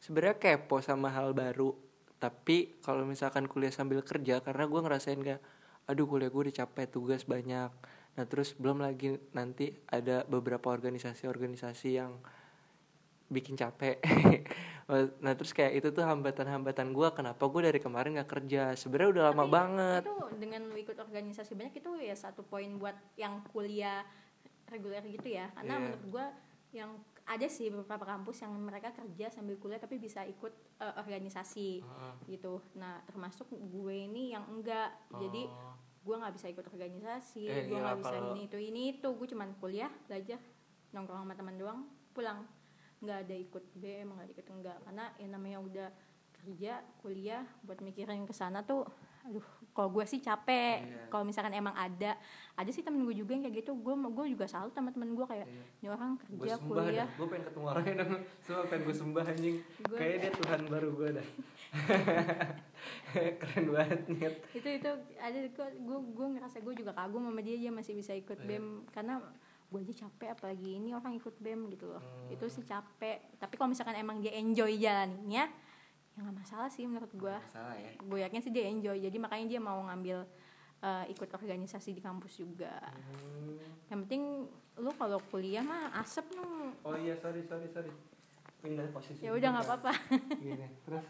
S1: sebenarnya kepo sama hal baru. Tapi kalau misalkan kuliah sambil kerja, karena gue ngerasain kayak, aduh kuliah gue udah capek, tugas banyak. Nah terus belum lagi nanti ada beberapa organisasi-organisasi yang bikin capek. [laughs] nah terus kayak itu tuh hambatan-hambatan gue kenapa gue dari kemarin nggak kerja sebenarnya udah lama
S2: Tapi
S1: banget
S2: itu dengan lu ikut organisasi banyak itu ya satu poin buat yang kuliah reguler gitu ya karena
S1: Iya.
S2: menurut gua yang ada sih beberapa kampus yang mereka kerja sambil kuliah tapi bisa ikut eh, organisasi
S1: Heeh.
S2: gitu. Nah termasuk gue ini yang enggak. Jadi
S1: Oh.
S2: gue nggak bisa ikut organisasi
S1: Eh,
S2: gue
S1: iya,
S2: nggak bisa
S1: kalau-
S2: ini itu ini itu. Gue cuman kuliah belajar nongkrong sama teman doang pulang. Nggak ada ikut BM nggak ada ikut enggak karena yang namanya udah kerja kuliah buat mikirin ke sana tuh aduh kalau gue sih capek.
S1: Iya.
S2: kalau misalkan emang ada ada sih temen gue juga yang kayak gitu. Gue gue juga salut sama temen gue kayak ini orang kerja
S1: sembah
S2: kuliah.
S1: Gue pengen ketemu orangnya dong semua pengen gue sembah anjing.
S2: Gua-
S1: kayaknya dia Tuhan baru gue dah. [laughs] Keren banget Nyet.
S2: itu itu ada gue gue gue ngerasa gue juga kagum sama dia. Dia masih bisa ikut
S1: Iya.
S2: bem. Karena gue aja capek apalagi ini orang ikut bem gitu loh.
S1: Hmm.
S2: itu sih capek. Tapi kalau misalkan emang dia enjoy jalannya ya nggak masalah sih menurut gue
S1: salah ya.
S2: Gue yakin sih dia enjoy. Jadi makanya dia mau ngambil eh, ikut organisasi di kampus juga.
S1: Hmm.
S2: yang penting lu kalau kuliah mah asep nu.
S1: Oh iya sorry sorry sorry. Pindah posisi
S2: ya udah nggak apa-apa.
S1: Gini [laughs] terus?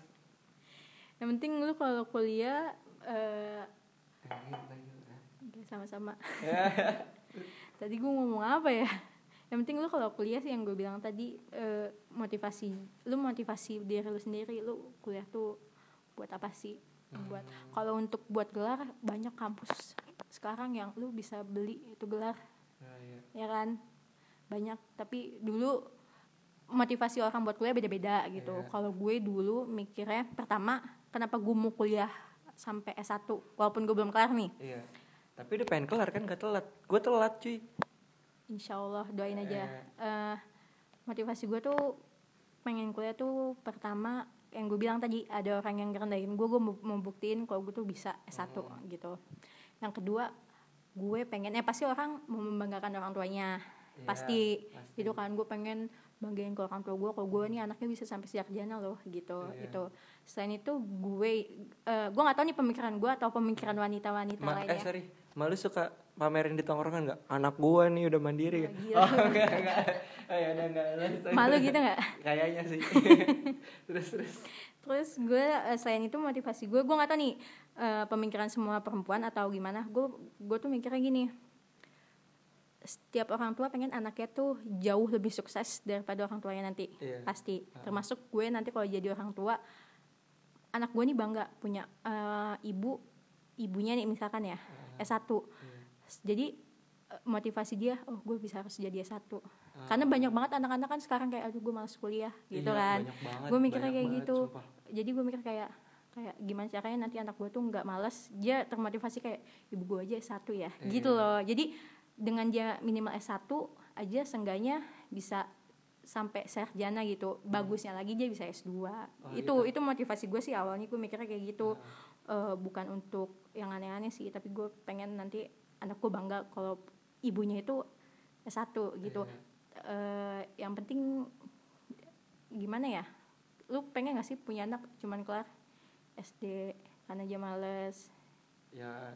S2: Yang penting lu kalau kuliah eh
S1: Eh,
S2: oke, sama-sama.
S1: Ya. [laughs]
S2: tadi gue ngomong apa ya yang penting lu kalau kuliah sih yang gue bilang tadi eh, motivasi. Lu motivasi diri lu sendiri lu kuliah tuh buat apa sih? Buat kalau untuk buat gelar banyak kampus sekarang yang lu bisa beli itu gelar.
S1: Ya, iya.
S2: ya kan? Banyak. Tapi dulu motivasi orang buat kuliah beda-beda gitu.
S1: Iya.
S2: kalau gue dulu mikirnya pertama kenapa gue mau kuliah sampai S1 walaupun gue belum kelar nih.
S1: Iya. Tapi udah pengen kelar kan gak telat. Gue telat cuy
S2: Insya Allah doain aja.
S1: Eh.
S2: Eh, motivasi gue tuh pengen kuliah tuh pertama yang gue bilang tadi ada orang yang ngerendahin gue gue mau buktiin kalau gue tuh bisa S1
S1: Hmm.
S2: gitu yang kedua gue pengen ya pasti orang mau membanggakan orang tuanya
S1: Iya,
S2: pasti
S1: pasti.
S2: gitu kan gue pengen banggain ke orang tua gue kalau gue nih anaknya bisa sampai sarjana loh gitu
S1: Iya.
S2: gitu selain itu gue eh, gue nggak tahu nih pemikiran gue atau pemikiran wanita-wanita
S1: Ma- eh
S2: lainnya
S1: sorry malu suka pamerin di tongkrongan nggak? Anak gua nih udah mandiri. Ya
S2: gila.
S1: oh enggak enggak oh ya udah enggak
S2: malu gitu nggak?
S1: Kayaknya sih. [laughs] Terus terus.
S2: Terus gue eh, selain itu motivasi gue gue nggak tahu nih eh, pemikiran semua perempuan atau gimana gue gue tuh mikirnya gini. Setiap orang tua pengen anaknya tuh jauh lebih sukses daripada orang tuanya nanti
S1: Iya.
S2: pasti. Termasuk gue nanti kalau jadi orang tua anak gue nih bangga punya eh, ibu ibunya nih misalkan ya S1 jadi eh, motivasi dia oh gue bisa harus jadi S1 karena banyak banget anak-anak kan sekarang kayak aduh gue malas kuliah gitu
S1: Iya,
S2: kan gue mikirnya kayak
S1: banget,
S2: gitu.
S1: sumpah.
S2: jadi gue mikir kayak kayak gimana caranya nanti anak gue tuh nggak malas dia termotivasi kayak ibu gue aja S1 ya
S1: Iya.
S2: gitu loh. Jadi dengan dia minimal S1 aja seenggaknya bisa sampai sarjana gitu. Bagusnya lagi dia bisa S2 itu
S1: gitu.
S2: itu motivasi gue sih awalnya gue mikirnya kayak gitu. Eh, bukan untuk yang aneh-aneh sih tapi gue pengen nanti anak gue bangga kalau ibunya itu S1 gitu. Eh, yang penting gimana ya? Lu pengen gak sih punya anak cuman kelar SD karena dia males?
S1: Ya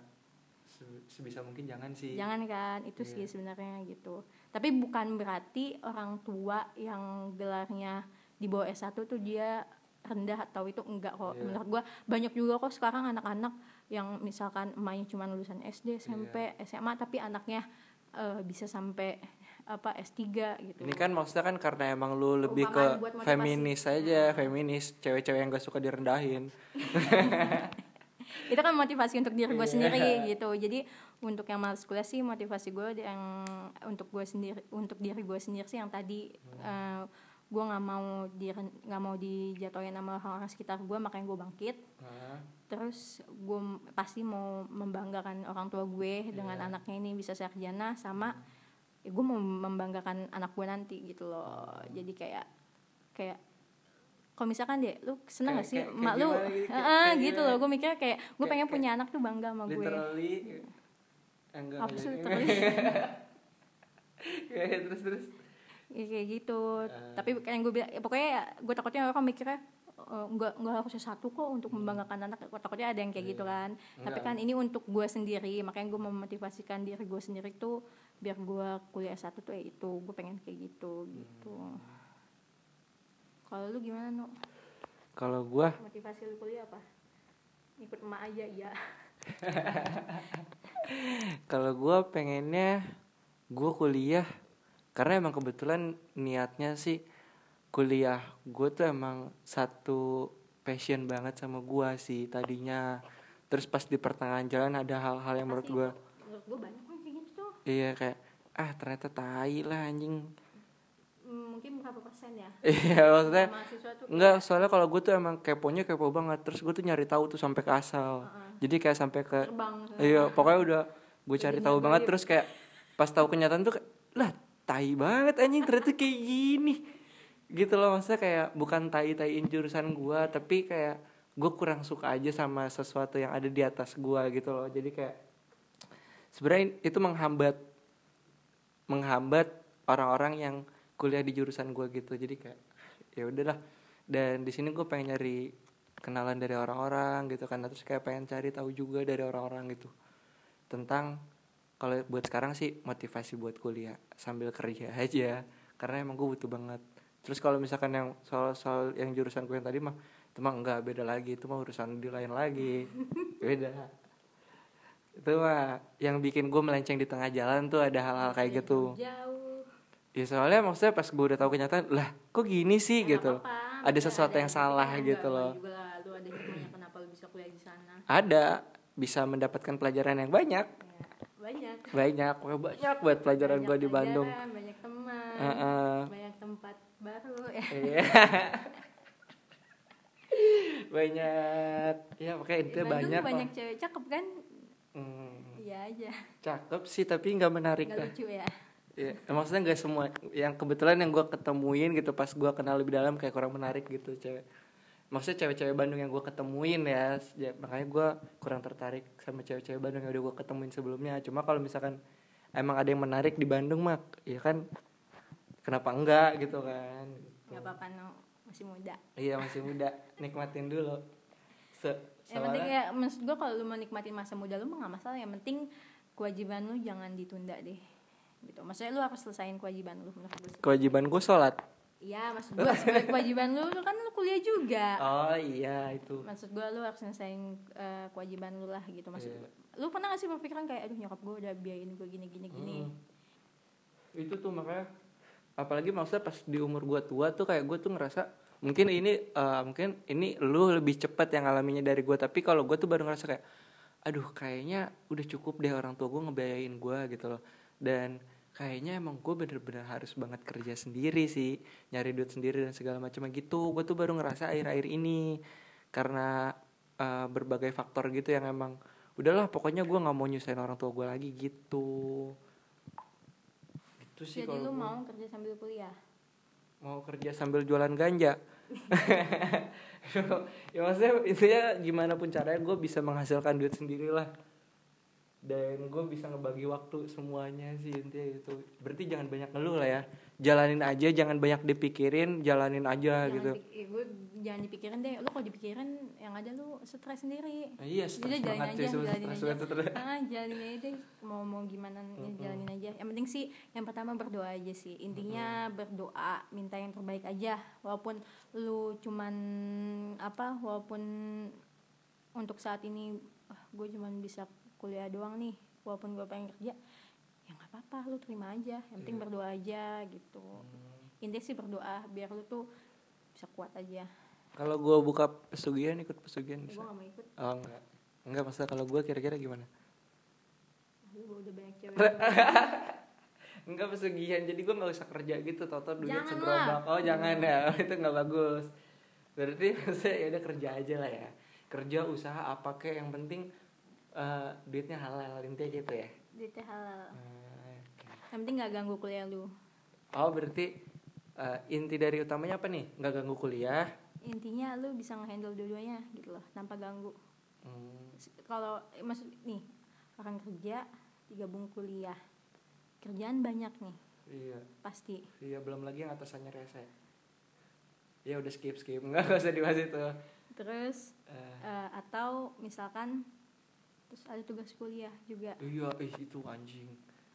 S1: se- sebisa mungkin jangan sih.
S2: Jangan kan? Itu sih sebenarnya gitu tapi bukan berarti orang tua yang gelarnya di bawah S1 tuh dia rendah atau itu enggak kok
S1: Iya.
S2: menurut gua banyak juga kok sekarang anak-anak yang misalkan emaknya cuma lulusan SD SMP SMA tapi anaknya eh, bisa sampai apa S3 gitu
S1: ini kan maksudnya kan karena emang lu lebih ke
S2: buat motivasi.
S1: feminis aja feminis cewek-cewek yang gak suka direndahin [laughs]
S2: itu kan motivasi untuk diri gue
S1: Iya.
S2: sendiri gitu jadi untuk yang males kuliah sih motivasi gue yang untuk gue sendiri untuk diri gue sendiri sih yang tadi
S1: Hmm.
S2: gue nggak mau di nggak mau dijatuhin sama orang-orang sekitar gue makanya gue bangkit
S1: Nah,
S2: terus gue pasti mau membanggakan orang tua gue dengan
S1: Iya.
S2: anaknya ini bisa sarjana sama ya gue mau membanggakan anak gue nanti gitu loh jadi kayak kayak kalau misalkan deh lu seneng
S1: Kayak-
S2: gak sih
S1: kayak-
S2: mak
S1: kayak
S2: lu
S1: gitu? Kayak
S2: gitu
S1: gimana?
S2: loh gue mikirnya kayak gue pengen
S1: kayak-
S2: punya anak tuh bangga sama gue
S1: literally enggak
S2: apa sih literally
S1: Kayak terus terus.
S2: Ya, kayak gitu.
S1: Ah.
S2: tapi kayak gue bilang ya, pokoknya gue takutnya orang mikirnya eh, nggak nggak harus satu kok untuk membanggakan anak. Takutnya ada yang kayak gitu kan. Tapi
S1: Enggak.
S2: kan ini untuk gue sendiri. Makanya gue memotivasikan diri gue sendiri tuh biar gue kuliah satu tuh ya itu. Gue pengen kayak gitu gitu. Kalau lu gimana nu
S1: kalau gua
S2: motivasi lu kuliah apa? Ikut emak aja ya [laughs]
S1: kalau gua pengennya gua kuliah karena emang kebetulan niatnya sih kuliah. Gue tuh emang satu passion banget sama gua sih tadinya. Terus pas di pertengahan jalan ada hal-hal yang menurut
S2: gue banyak kok kayak gitu.
S1: Iya kayak ah ternyata tai lah anjing.
S2: Hmm, mungkin berapa persen ya? [laughs]
S1: Iya maksudnya Enggak, soalnya kalau gue tuh emang keponya kepo banget. Terus gue tuh nyari tahu tuh sampai ke asal. Jadi kayak sampai ke
S2: terbang
S1: Iya, pokoknya udah gue cari tahu banget terus kayak pas tahu kenyataan tuh lah tai banget anjing ternyata kayak gini. Gitu loh maksudnya kayak bukan tai-taiin jurusan gua tapi kayak gue kurang suka aja sama sesuatu yang ada di atas gua gitu loh. Jadi kayak sebenarnya itu menghambat menghambat orang-orang yang kuliah di jurusan gua gitu. Jadi kayak ya udahlah. Dan di sini gue pengen nyari kenalan dari orang-orang gitu kan. Terus kayak pengen cari tahu juga dari orang-orang gitu. Tentang kalau buat sekarang sih motivasi buat kuliah sambil kerja [laughs] aja. Karena emang gue butuh banget. Terus kalau misalkan yang soal soal yang jurusan gue yang tadi mah itu mah enggak beda lagi. Itu mah urusan di lain lagi. [laughs] Beda. Itu mah yang bikin gue melenceng di tengah jalan tuh ada hal-hal kayak gitu.
S2: Jauh.
S1: Ya soalnya maksudnya pas gue udah tahu kenyataan lah kok gini sih gitu. ada sesuatu yang salah gitu loh.
S2: juga lu ada hikmahnya kenapa lu bisa kuliah di sana
S1: ada bisa mendapatkan pelajaran yang banyak.
S2: Ya, banyak
S1: banyak banyak buat pelajaran gue di Bandung.
S2: banyak teman
S1: Heeh.
S2: banyak tempat baru ya.
S1: Iya. [laughs] banyak. Ya intinya
S2: Bandung
S1: banyak
S2: banyak
S1: lah.
S2: cewek cakep kan?
S1: Hmm,
S2: iya aja.
S1: Cakep sih tapi nggak menarik lah.
S2: lucu ya.
S1: Ya, maksudnya nggak semua yang kebetulan yang gue ketemuin gitu pas gue kenal lebih dalam kayak kurang menarik gitu cewek maksudnya cewek-cewek Bandung yang gue ketemuin ya, ya makanya gue kurang tertarik sama cewek-cewek Bandung yang udah gue ketemuin sebelumnya. Cuma kalau misalkan emang ada yang menarik di Bandung mak ya kan kenapa enggak gitu kan? Gitu.
S2: nggak apa-apa no masih muda.
S1: Iya masih muda. Nikmatin dulu. Se
S2: yang penting ya maksud gue kalau lu mau nikmatin masa muda lu mah gak masalah. Yang penting kewajiban lu jangan ditunda deh gitu. Maksudnya lu harus selesain kewajiban lu menurut gue sih.
S1: kewajiban gue sholat
S2: iya maksud gue sebagai kewajiban lu lu kan lu kuliah juga.
S1: Oh iya itu.
S2: Maksud gue lu harus selesain eh, kewajiban lu lah gitu. Maksud
S1: Iya.
S2: lu pernah gak sih berpikiran kayak aduh nyokap gue udah biayain gue gini gini gini.
S1: Hmm. itu tuh makanya apalagi maksudnya pas di umur gua tua tuh kayak gue tuh ngerasa mungkin ini eh, mungkin ini lu lebih cepat yang alaminya dari gua tapi kalau gue tuh baru ngerasa kayak aduh kayaknya udah cukup deh orang tua gue ngebiayain gua gitu loh. Dan kayaknya emang gue bener-bener harus banget kerja sendiri sih nyari duit sendiri dan segala macam. Gitu gue tuh baru ngerasa akhir-akhir ini karena eh, berbagai faktor gitu yang emang udahlah pokoknya gue nggak mau nyusahin orang tua gue lagi gitu. Itu sih
S2: jadi lu
S1: gua.
S2: mau kerja sambil kuliah?
S1: Mau kerja sambil jualan ganja. [laughs] Ya maksudnya intinya gimana pun caranya gue bisa menghasilkan duit sendiri lah dan gue bisa ngebagi waktu semuanya sih intinya itu berarti jangan banyak ngeluh lah ya. Jalanin aja jangan banyak dipikirin jalanin aja
S2: jangan
S1: gitu.
S2: pik- eh, gue jangan dipikirin deh. Lu kalau dipikirin yang ada lu stres sendiri.
S1: Nah, iya stres
S2: jalanin
S1: banget
S2: aja,
S1: sebenarnya,
S2: jalanin
S1: stres
S2: aja.
S1: stres.
S2: ah jalanin aja deh. Mau mau gimana ya jalanin aja. Yang penting sih yang pertama berdoa aja sih. Intinya berdoa minta yang terbaik aja. Walaupun lu cuman apa walaupun untuk saat ini ah, gue cuman bisa kuliah doang nih walaupun gue pengen kerja ya nggak apa-apa lu terima aja yang penting berdoa aja gitu. Intinya sih berdoa biar lu tuh bisa kuat aja.
S1: Kalau gue buka pesugihan ikut pesugihan
S2: gue
S1: bisa.
S2: gak mau ikut.
S1: Oh enggak enggak maksudnya kalau gue kira-kira gimana?
S2: Lu udah banyak cewek.
S1: Enggak [laughs] pesugihan, jadi gue nggak usah kerja gitu, toto duit segerobak. Oh jangan ya, [laughs] itu nggak bagus. Berarti [laughs] maksudnya ya udah kerja aja lah ya. Kerja usaha apa kek yang penting eh, duitnya halal intinya gitu ya.
S2: duitnya halal
S1: Eh, oke.
S2: yang penting gak ganggu kuliah lu
S1: Oh berarti eh, inti dari utamanya apa nih? Nggak ganggu kuliah.
S2: intinya lu bisa ngehandle dua-duanya gitu loh tanpa ganggu
S1: Hmm,
S2: kalau eh, maksud nih orang kerja digabung kuliah kerjaan banyak nih
S1: iya,
S2: pasti
S1: iya belum lagi yang atasannya rese. Ya udah skip skip, nggak nggak usah dibahas itu.
S2: terus
S1: Eh,
S2: eh, atau misalkan terus ada tugas kuliah juga
S1: iya, ih, itu anjing,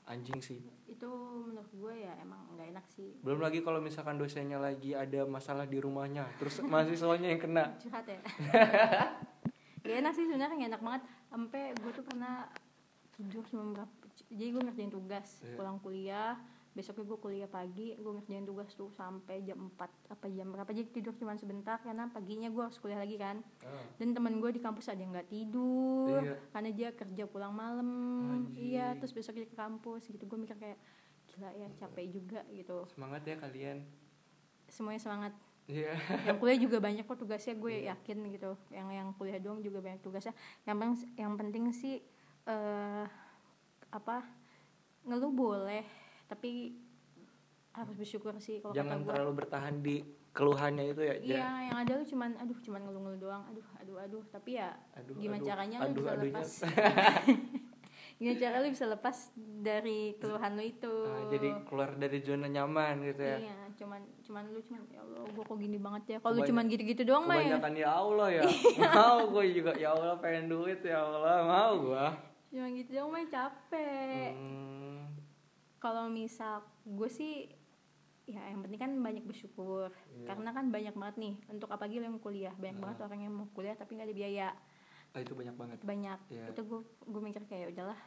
S1: anjing sih.
S2: itu menurut gue ya emang nggak enak sih
S1: Belum lagi kalau misalkan dosennya lagi ada masalah di rumahnya, terus [laughs] mahasiswanya yang kena.
S2: curhat ya [laughs] gak enak sih sebenarnya gak enak banget sampai gue tuh pernah tidur cuma berapa jadi gue ngerjain tugas
S1: Iya.
S2: pulang kuliah besoknya gue kuliah pagi gue ngerjain tugas tuh sampai jam 4 apa jam berapa jadi tidur cuma sebentar karena paginya gue harus kuliah lagi kan. Dan temen gue di kampus ada yang nggak tidur
S1: Iya.
S2: karena dia kerja pulang malam.
S1: Anjing.
S2: iya terus besoknya ke kampus gitu gue mikir kayak gila ya capek juga gitu.
S1: Semangat ya kalian.
S2: semuanya semangat.
S1: Iya.
S2: yang kuliah juga banyak kok tugasnya gue yakin gitu. Yang yang kuliah doang juga banyak tugasnya. Yang penting yang penting sih eh apa ngeluh boleh tapi harus bersyukur sih kalau kata
S1: Jangan
S2: gue
S1: terlalu bertahan di keluhannya itu ya.
S2: iya yang ada lu cuman aduh cuman ngeluh-ngeluh doang aduh aduh aduh tapi ya
S1: Aduh,
S2: gimana
S1: aduh,
S2: caranya lu bisa
S1: aduhnya.
S2: lepas [laughs] gimana cara lu bisa lepas dari keluhan lu itu
S1: Ah, jadi keluar dari zona nyaman gitu ya.
S2: iya cuman cuman lu cuman ya Allah gue kok gini banget ya kalau cuman gitu-gitu doang mah ya
S1: Kebanyakan ya Allah ya. [laughs]
S2: Iya.
S1: mau gue juga ya Allah pengen duit ya Allah mau gue.
S2: cuma gitu doang mah capek
S1: Hmm,
S2: kalau misal gue sih ya yang penting kan banyak bersyukur
S1: Iya.
S2: karena kan banyak banget nih untuk apalagi lo yang kuliah banyak banget orang yang mau kuliah tapi nggak ada biaya
S1: ah, itu banyak banget.
S2: banyak
S1: Iya.
S2: itu gue gue mikir kayak udahlah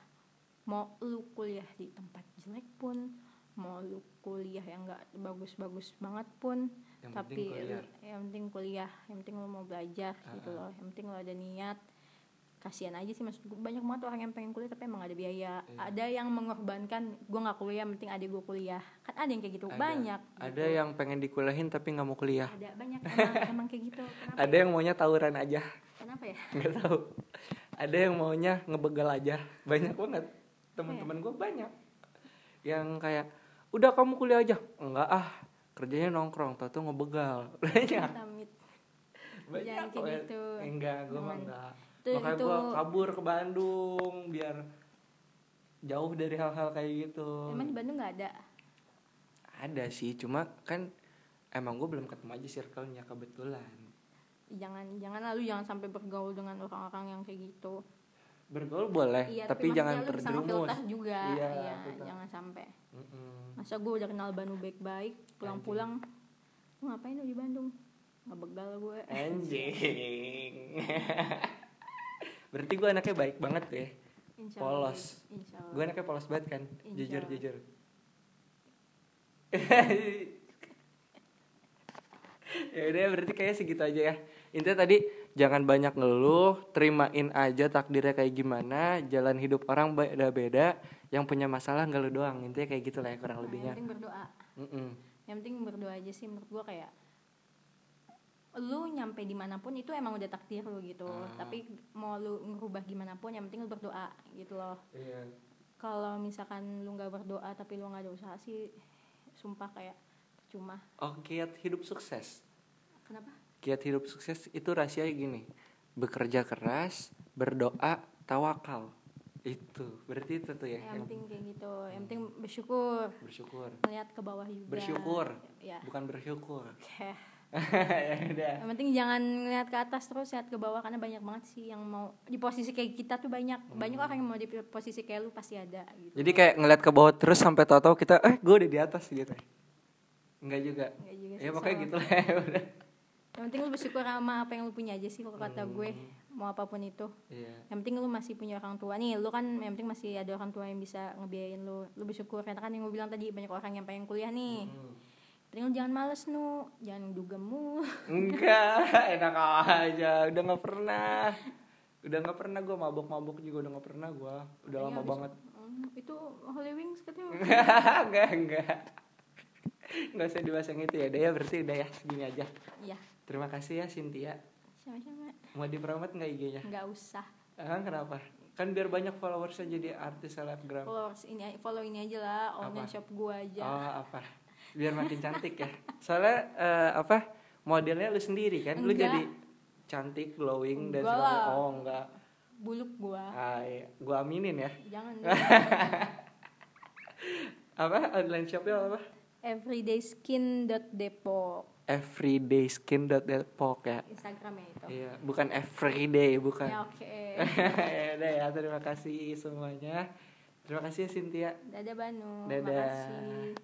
S2: mau lu kuliah di tempat jelek pun mau lu kuliah yang nggak bagus-bagus banget pun
S1: Yang
S2: tapi
S1: penting kuliah.
S2: yang penting kuliah yang penting lo mau belajar gitu
S1: Ah,
S2: loh yang penting lo ada niat kasihan aja sih maksud gue banyak banget orang yang pengen kuliah tapi emang ada biaya.
S1: Iya.
S2: ada yang mengorbankan gue nggak kuliah yang penting adik gue kuliah. Kan ada yang kayak gitu
S1: Ada-
S2: banyak.
S1: Ada
S2: gitu.
S1: yang pengen dikuliahin tapi nggak mau kuliah.
S2: ada banyak. Emang, [laughs] emang kayak gitu. Kenapa
S1: Ada
S2: ya?
S1: yang maunya tawuran aja.
S2: kenapa ya? [laughs]
S1: Nggak tahu. Ada yang maunya ngebegal aja. Banyak banget. Teman-teman gue banyak. Yang kayak udah kamu kuliah aja. Enggak ah. Kerjanya nongkrong tau tuh ngebegal [laughs] banyak. Banyak
S2: kayak
S1: ya.
S2: gitu.
S1: enggak gue mah enggak
S2: Itu-
S1: makanya
S2: itu-
S1: gue kabur ke Bandung biar jauh dari hal-hal kayak gitu.
S2: Emang di Bandung nggak ada?
S1: Ada sih cuma kan emang gue belum ketemu aja circle-nya kebetulan.
S2: Jangan jangan lalu jangan sampai bergaul dengan orang-orang yang kayak gitu.
S1: Bergaul boleh
S2: iya
S1: tapi,
S2: maksudnya
S1: jangan terjerumus.
S2: juga.
S1: Iya,
S2: iya, jangan sampai.
S1: Mm-mm.
S2: masa gue udah kenal Bandung baik-baik pulang-pulang lu ngapain lu di Bandung? Nggak begal gue
S1: anjing [laughs] berarti gue anaknya baik banget ya.
S2: Insya
S1: polos. Gue anaknya polos banget kan?
S2: Insya
S1: jujur
S2: Allah.
S1: jujur. [laughs] Ya udah berarti kayaknya segitu aja ya. Intinya tadi jangan banyak ngeluh terimain aja takdirnya kayak gimana jalan hidup orang beda-beda yang punya masalah nggak lu doang. Intinya kayak gitu lah ya kurang
S2: Nah, yang
S1: lebihnya.
S2: penting berdoa.
S1: Mm-mm.
S2: yang penting berdoa aja sih menurut gue kayak lu nyampe di mana pun itu emang udah takdir lu gitu.
S1: Ah.
S2: tapi mau lu ngerubah gimana pun yang penting lu berdoa gitu loh.
S1: Iya.
S2: kalau misalkan lu nggak berdoa tapi lu nggak ada usaha sih sumpah kayak percuma
S1: oh kiat hidup sukses?
S2: Kenapa?
S1: Kiat hidup sukses itu rahasianya gini bekerja keras berdoa tawakal. Itu berarti itu tuh ya
S2: yang
S1: yang
S2: penting kayak gitu yang penting bersyukur.
S1: Bersyukur.
S2: Melihat ke bawah juga.
S1: Bersyukur
S2: ya.
S1: bukan bersyukur.
S2: Oke. [laughs]
S1: ya udah.
S2: Yang penting jangan ngeliat ke atas terus lihat ke bawah karena banyak banget sih yang mau di posisi kayak kita tuh banyak. Banyak orang yang mau di posisi kayak lu pasti ada gitu.
S1: Jadi kayak ngeliat ke bawah terus sampai tahu-tahu kita eh gue udah di atas gitu. Enggak juga.
S2: Juga
S1: ya pokoknya gitu lah [laughs] ya udah.
S2: Yang penting lu bersyukur sama apa yang lu punya aja sih kalau kata gue mau apa pun itu.
S1: Iya.
S2: Yang penting lu masih punya orang tua. Nih lu kan yang penting masih ada orang tua yang bisa ngebiayain lu. Lu bersyukur karena kan yang gue bilang tadi banyak orang yang pengen kuliah nih.
S1: Hmm.
S2: Lu jangan males nu. Jangan dugemu
S1: enggak [laughs] enak aja. Udah nggak pernah. Udah nggak pernah gue mabok-mabok juga udah nggak pernah gue udah lama banget.
S2: Hmm, itu Holy Wings katanya. [laughs]
S1: Enggak enggak. Nggak usah dibahas yang itu ya udah ya berarti udah ya segini aja.
S2: Iya.
S1: Terima kasih ya Cynthia.
S2: Sama-sama.
S1: Mau dipromote nggak IG-nya?
S2: Nggak usah.
S1: Ah, kenapa? Kan biar banyak followersnya jadi artis selebgram.
S2: Followers ini follow ini aja lah. Online
S1: Apa?
S2: shop gue aja.
S1: Oh apa biar makin cantik ya. Soalnya eh, apa modelnya lu sendiri kan? Lu
S2: Enggak.
S1: jadi cantik glowing dan segala oh enggak.
S2: Buluk gue
S1: ah, iya. gua aminin ya.
S2: Jangan [laughs]
S1: apa? Online shopnya apa?
S2: Everydayskin.depok
S1: everydayskin.depok ya.
S2: Instagramnya itu.
S1: Iya bukan everyday bukan.
S2: Ya oke. [laughs]
S1: Ya udah ya terima kasih semuanya. Terima kasih ya Cynthia.
S2: Dadah Banu.
S1: Dadah.
S2: makasih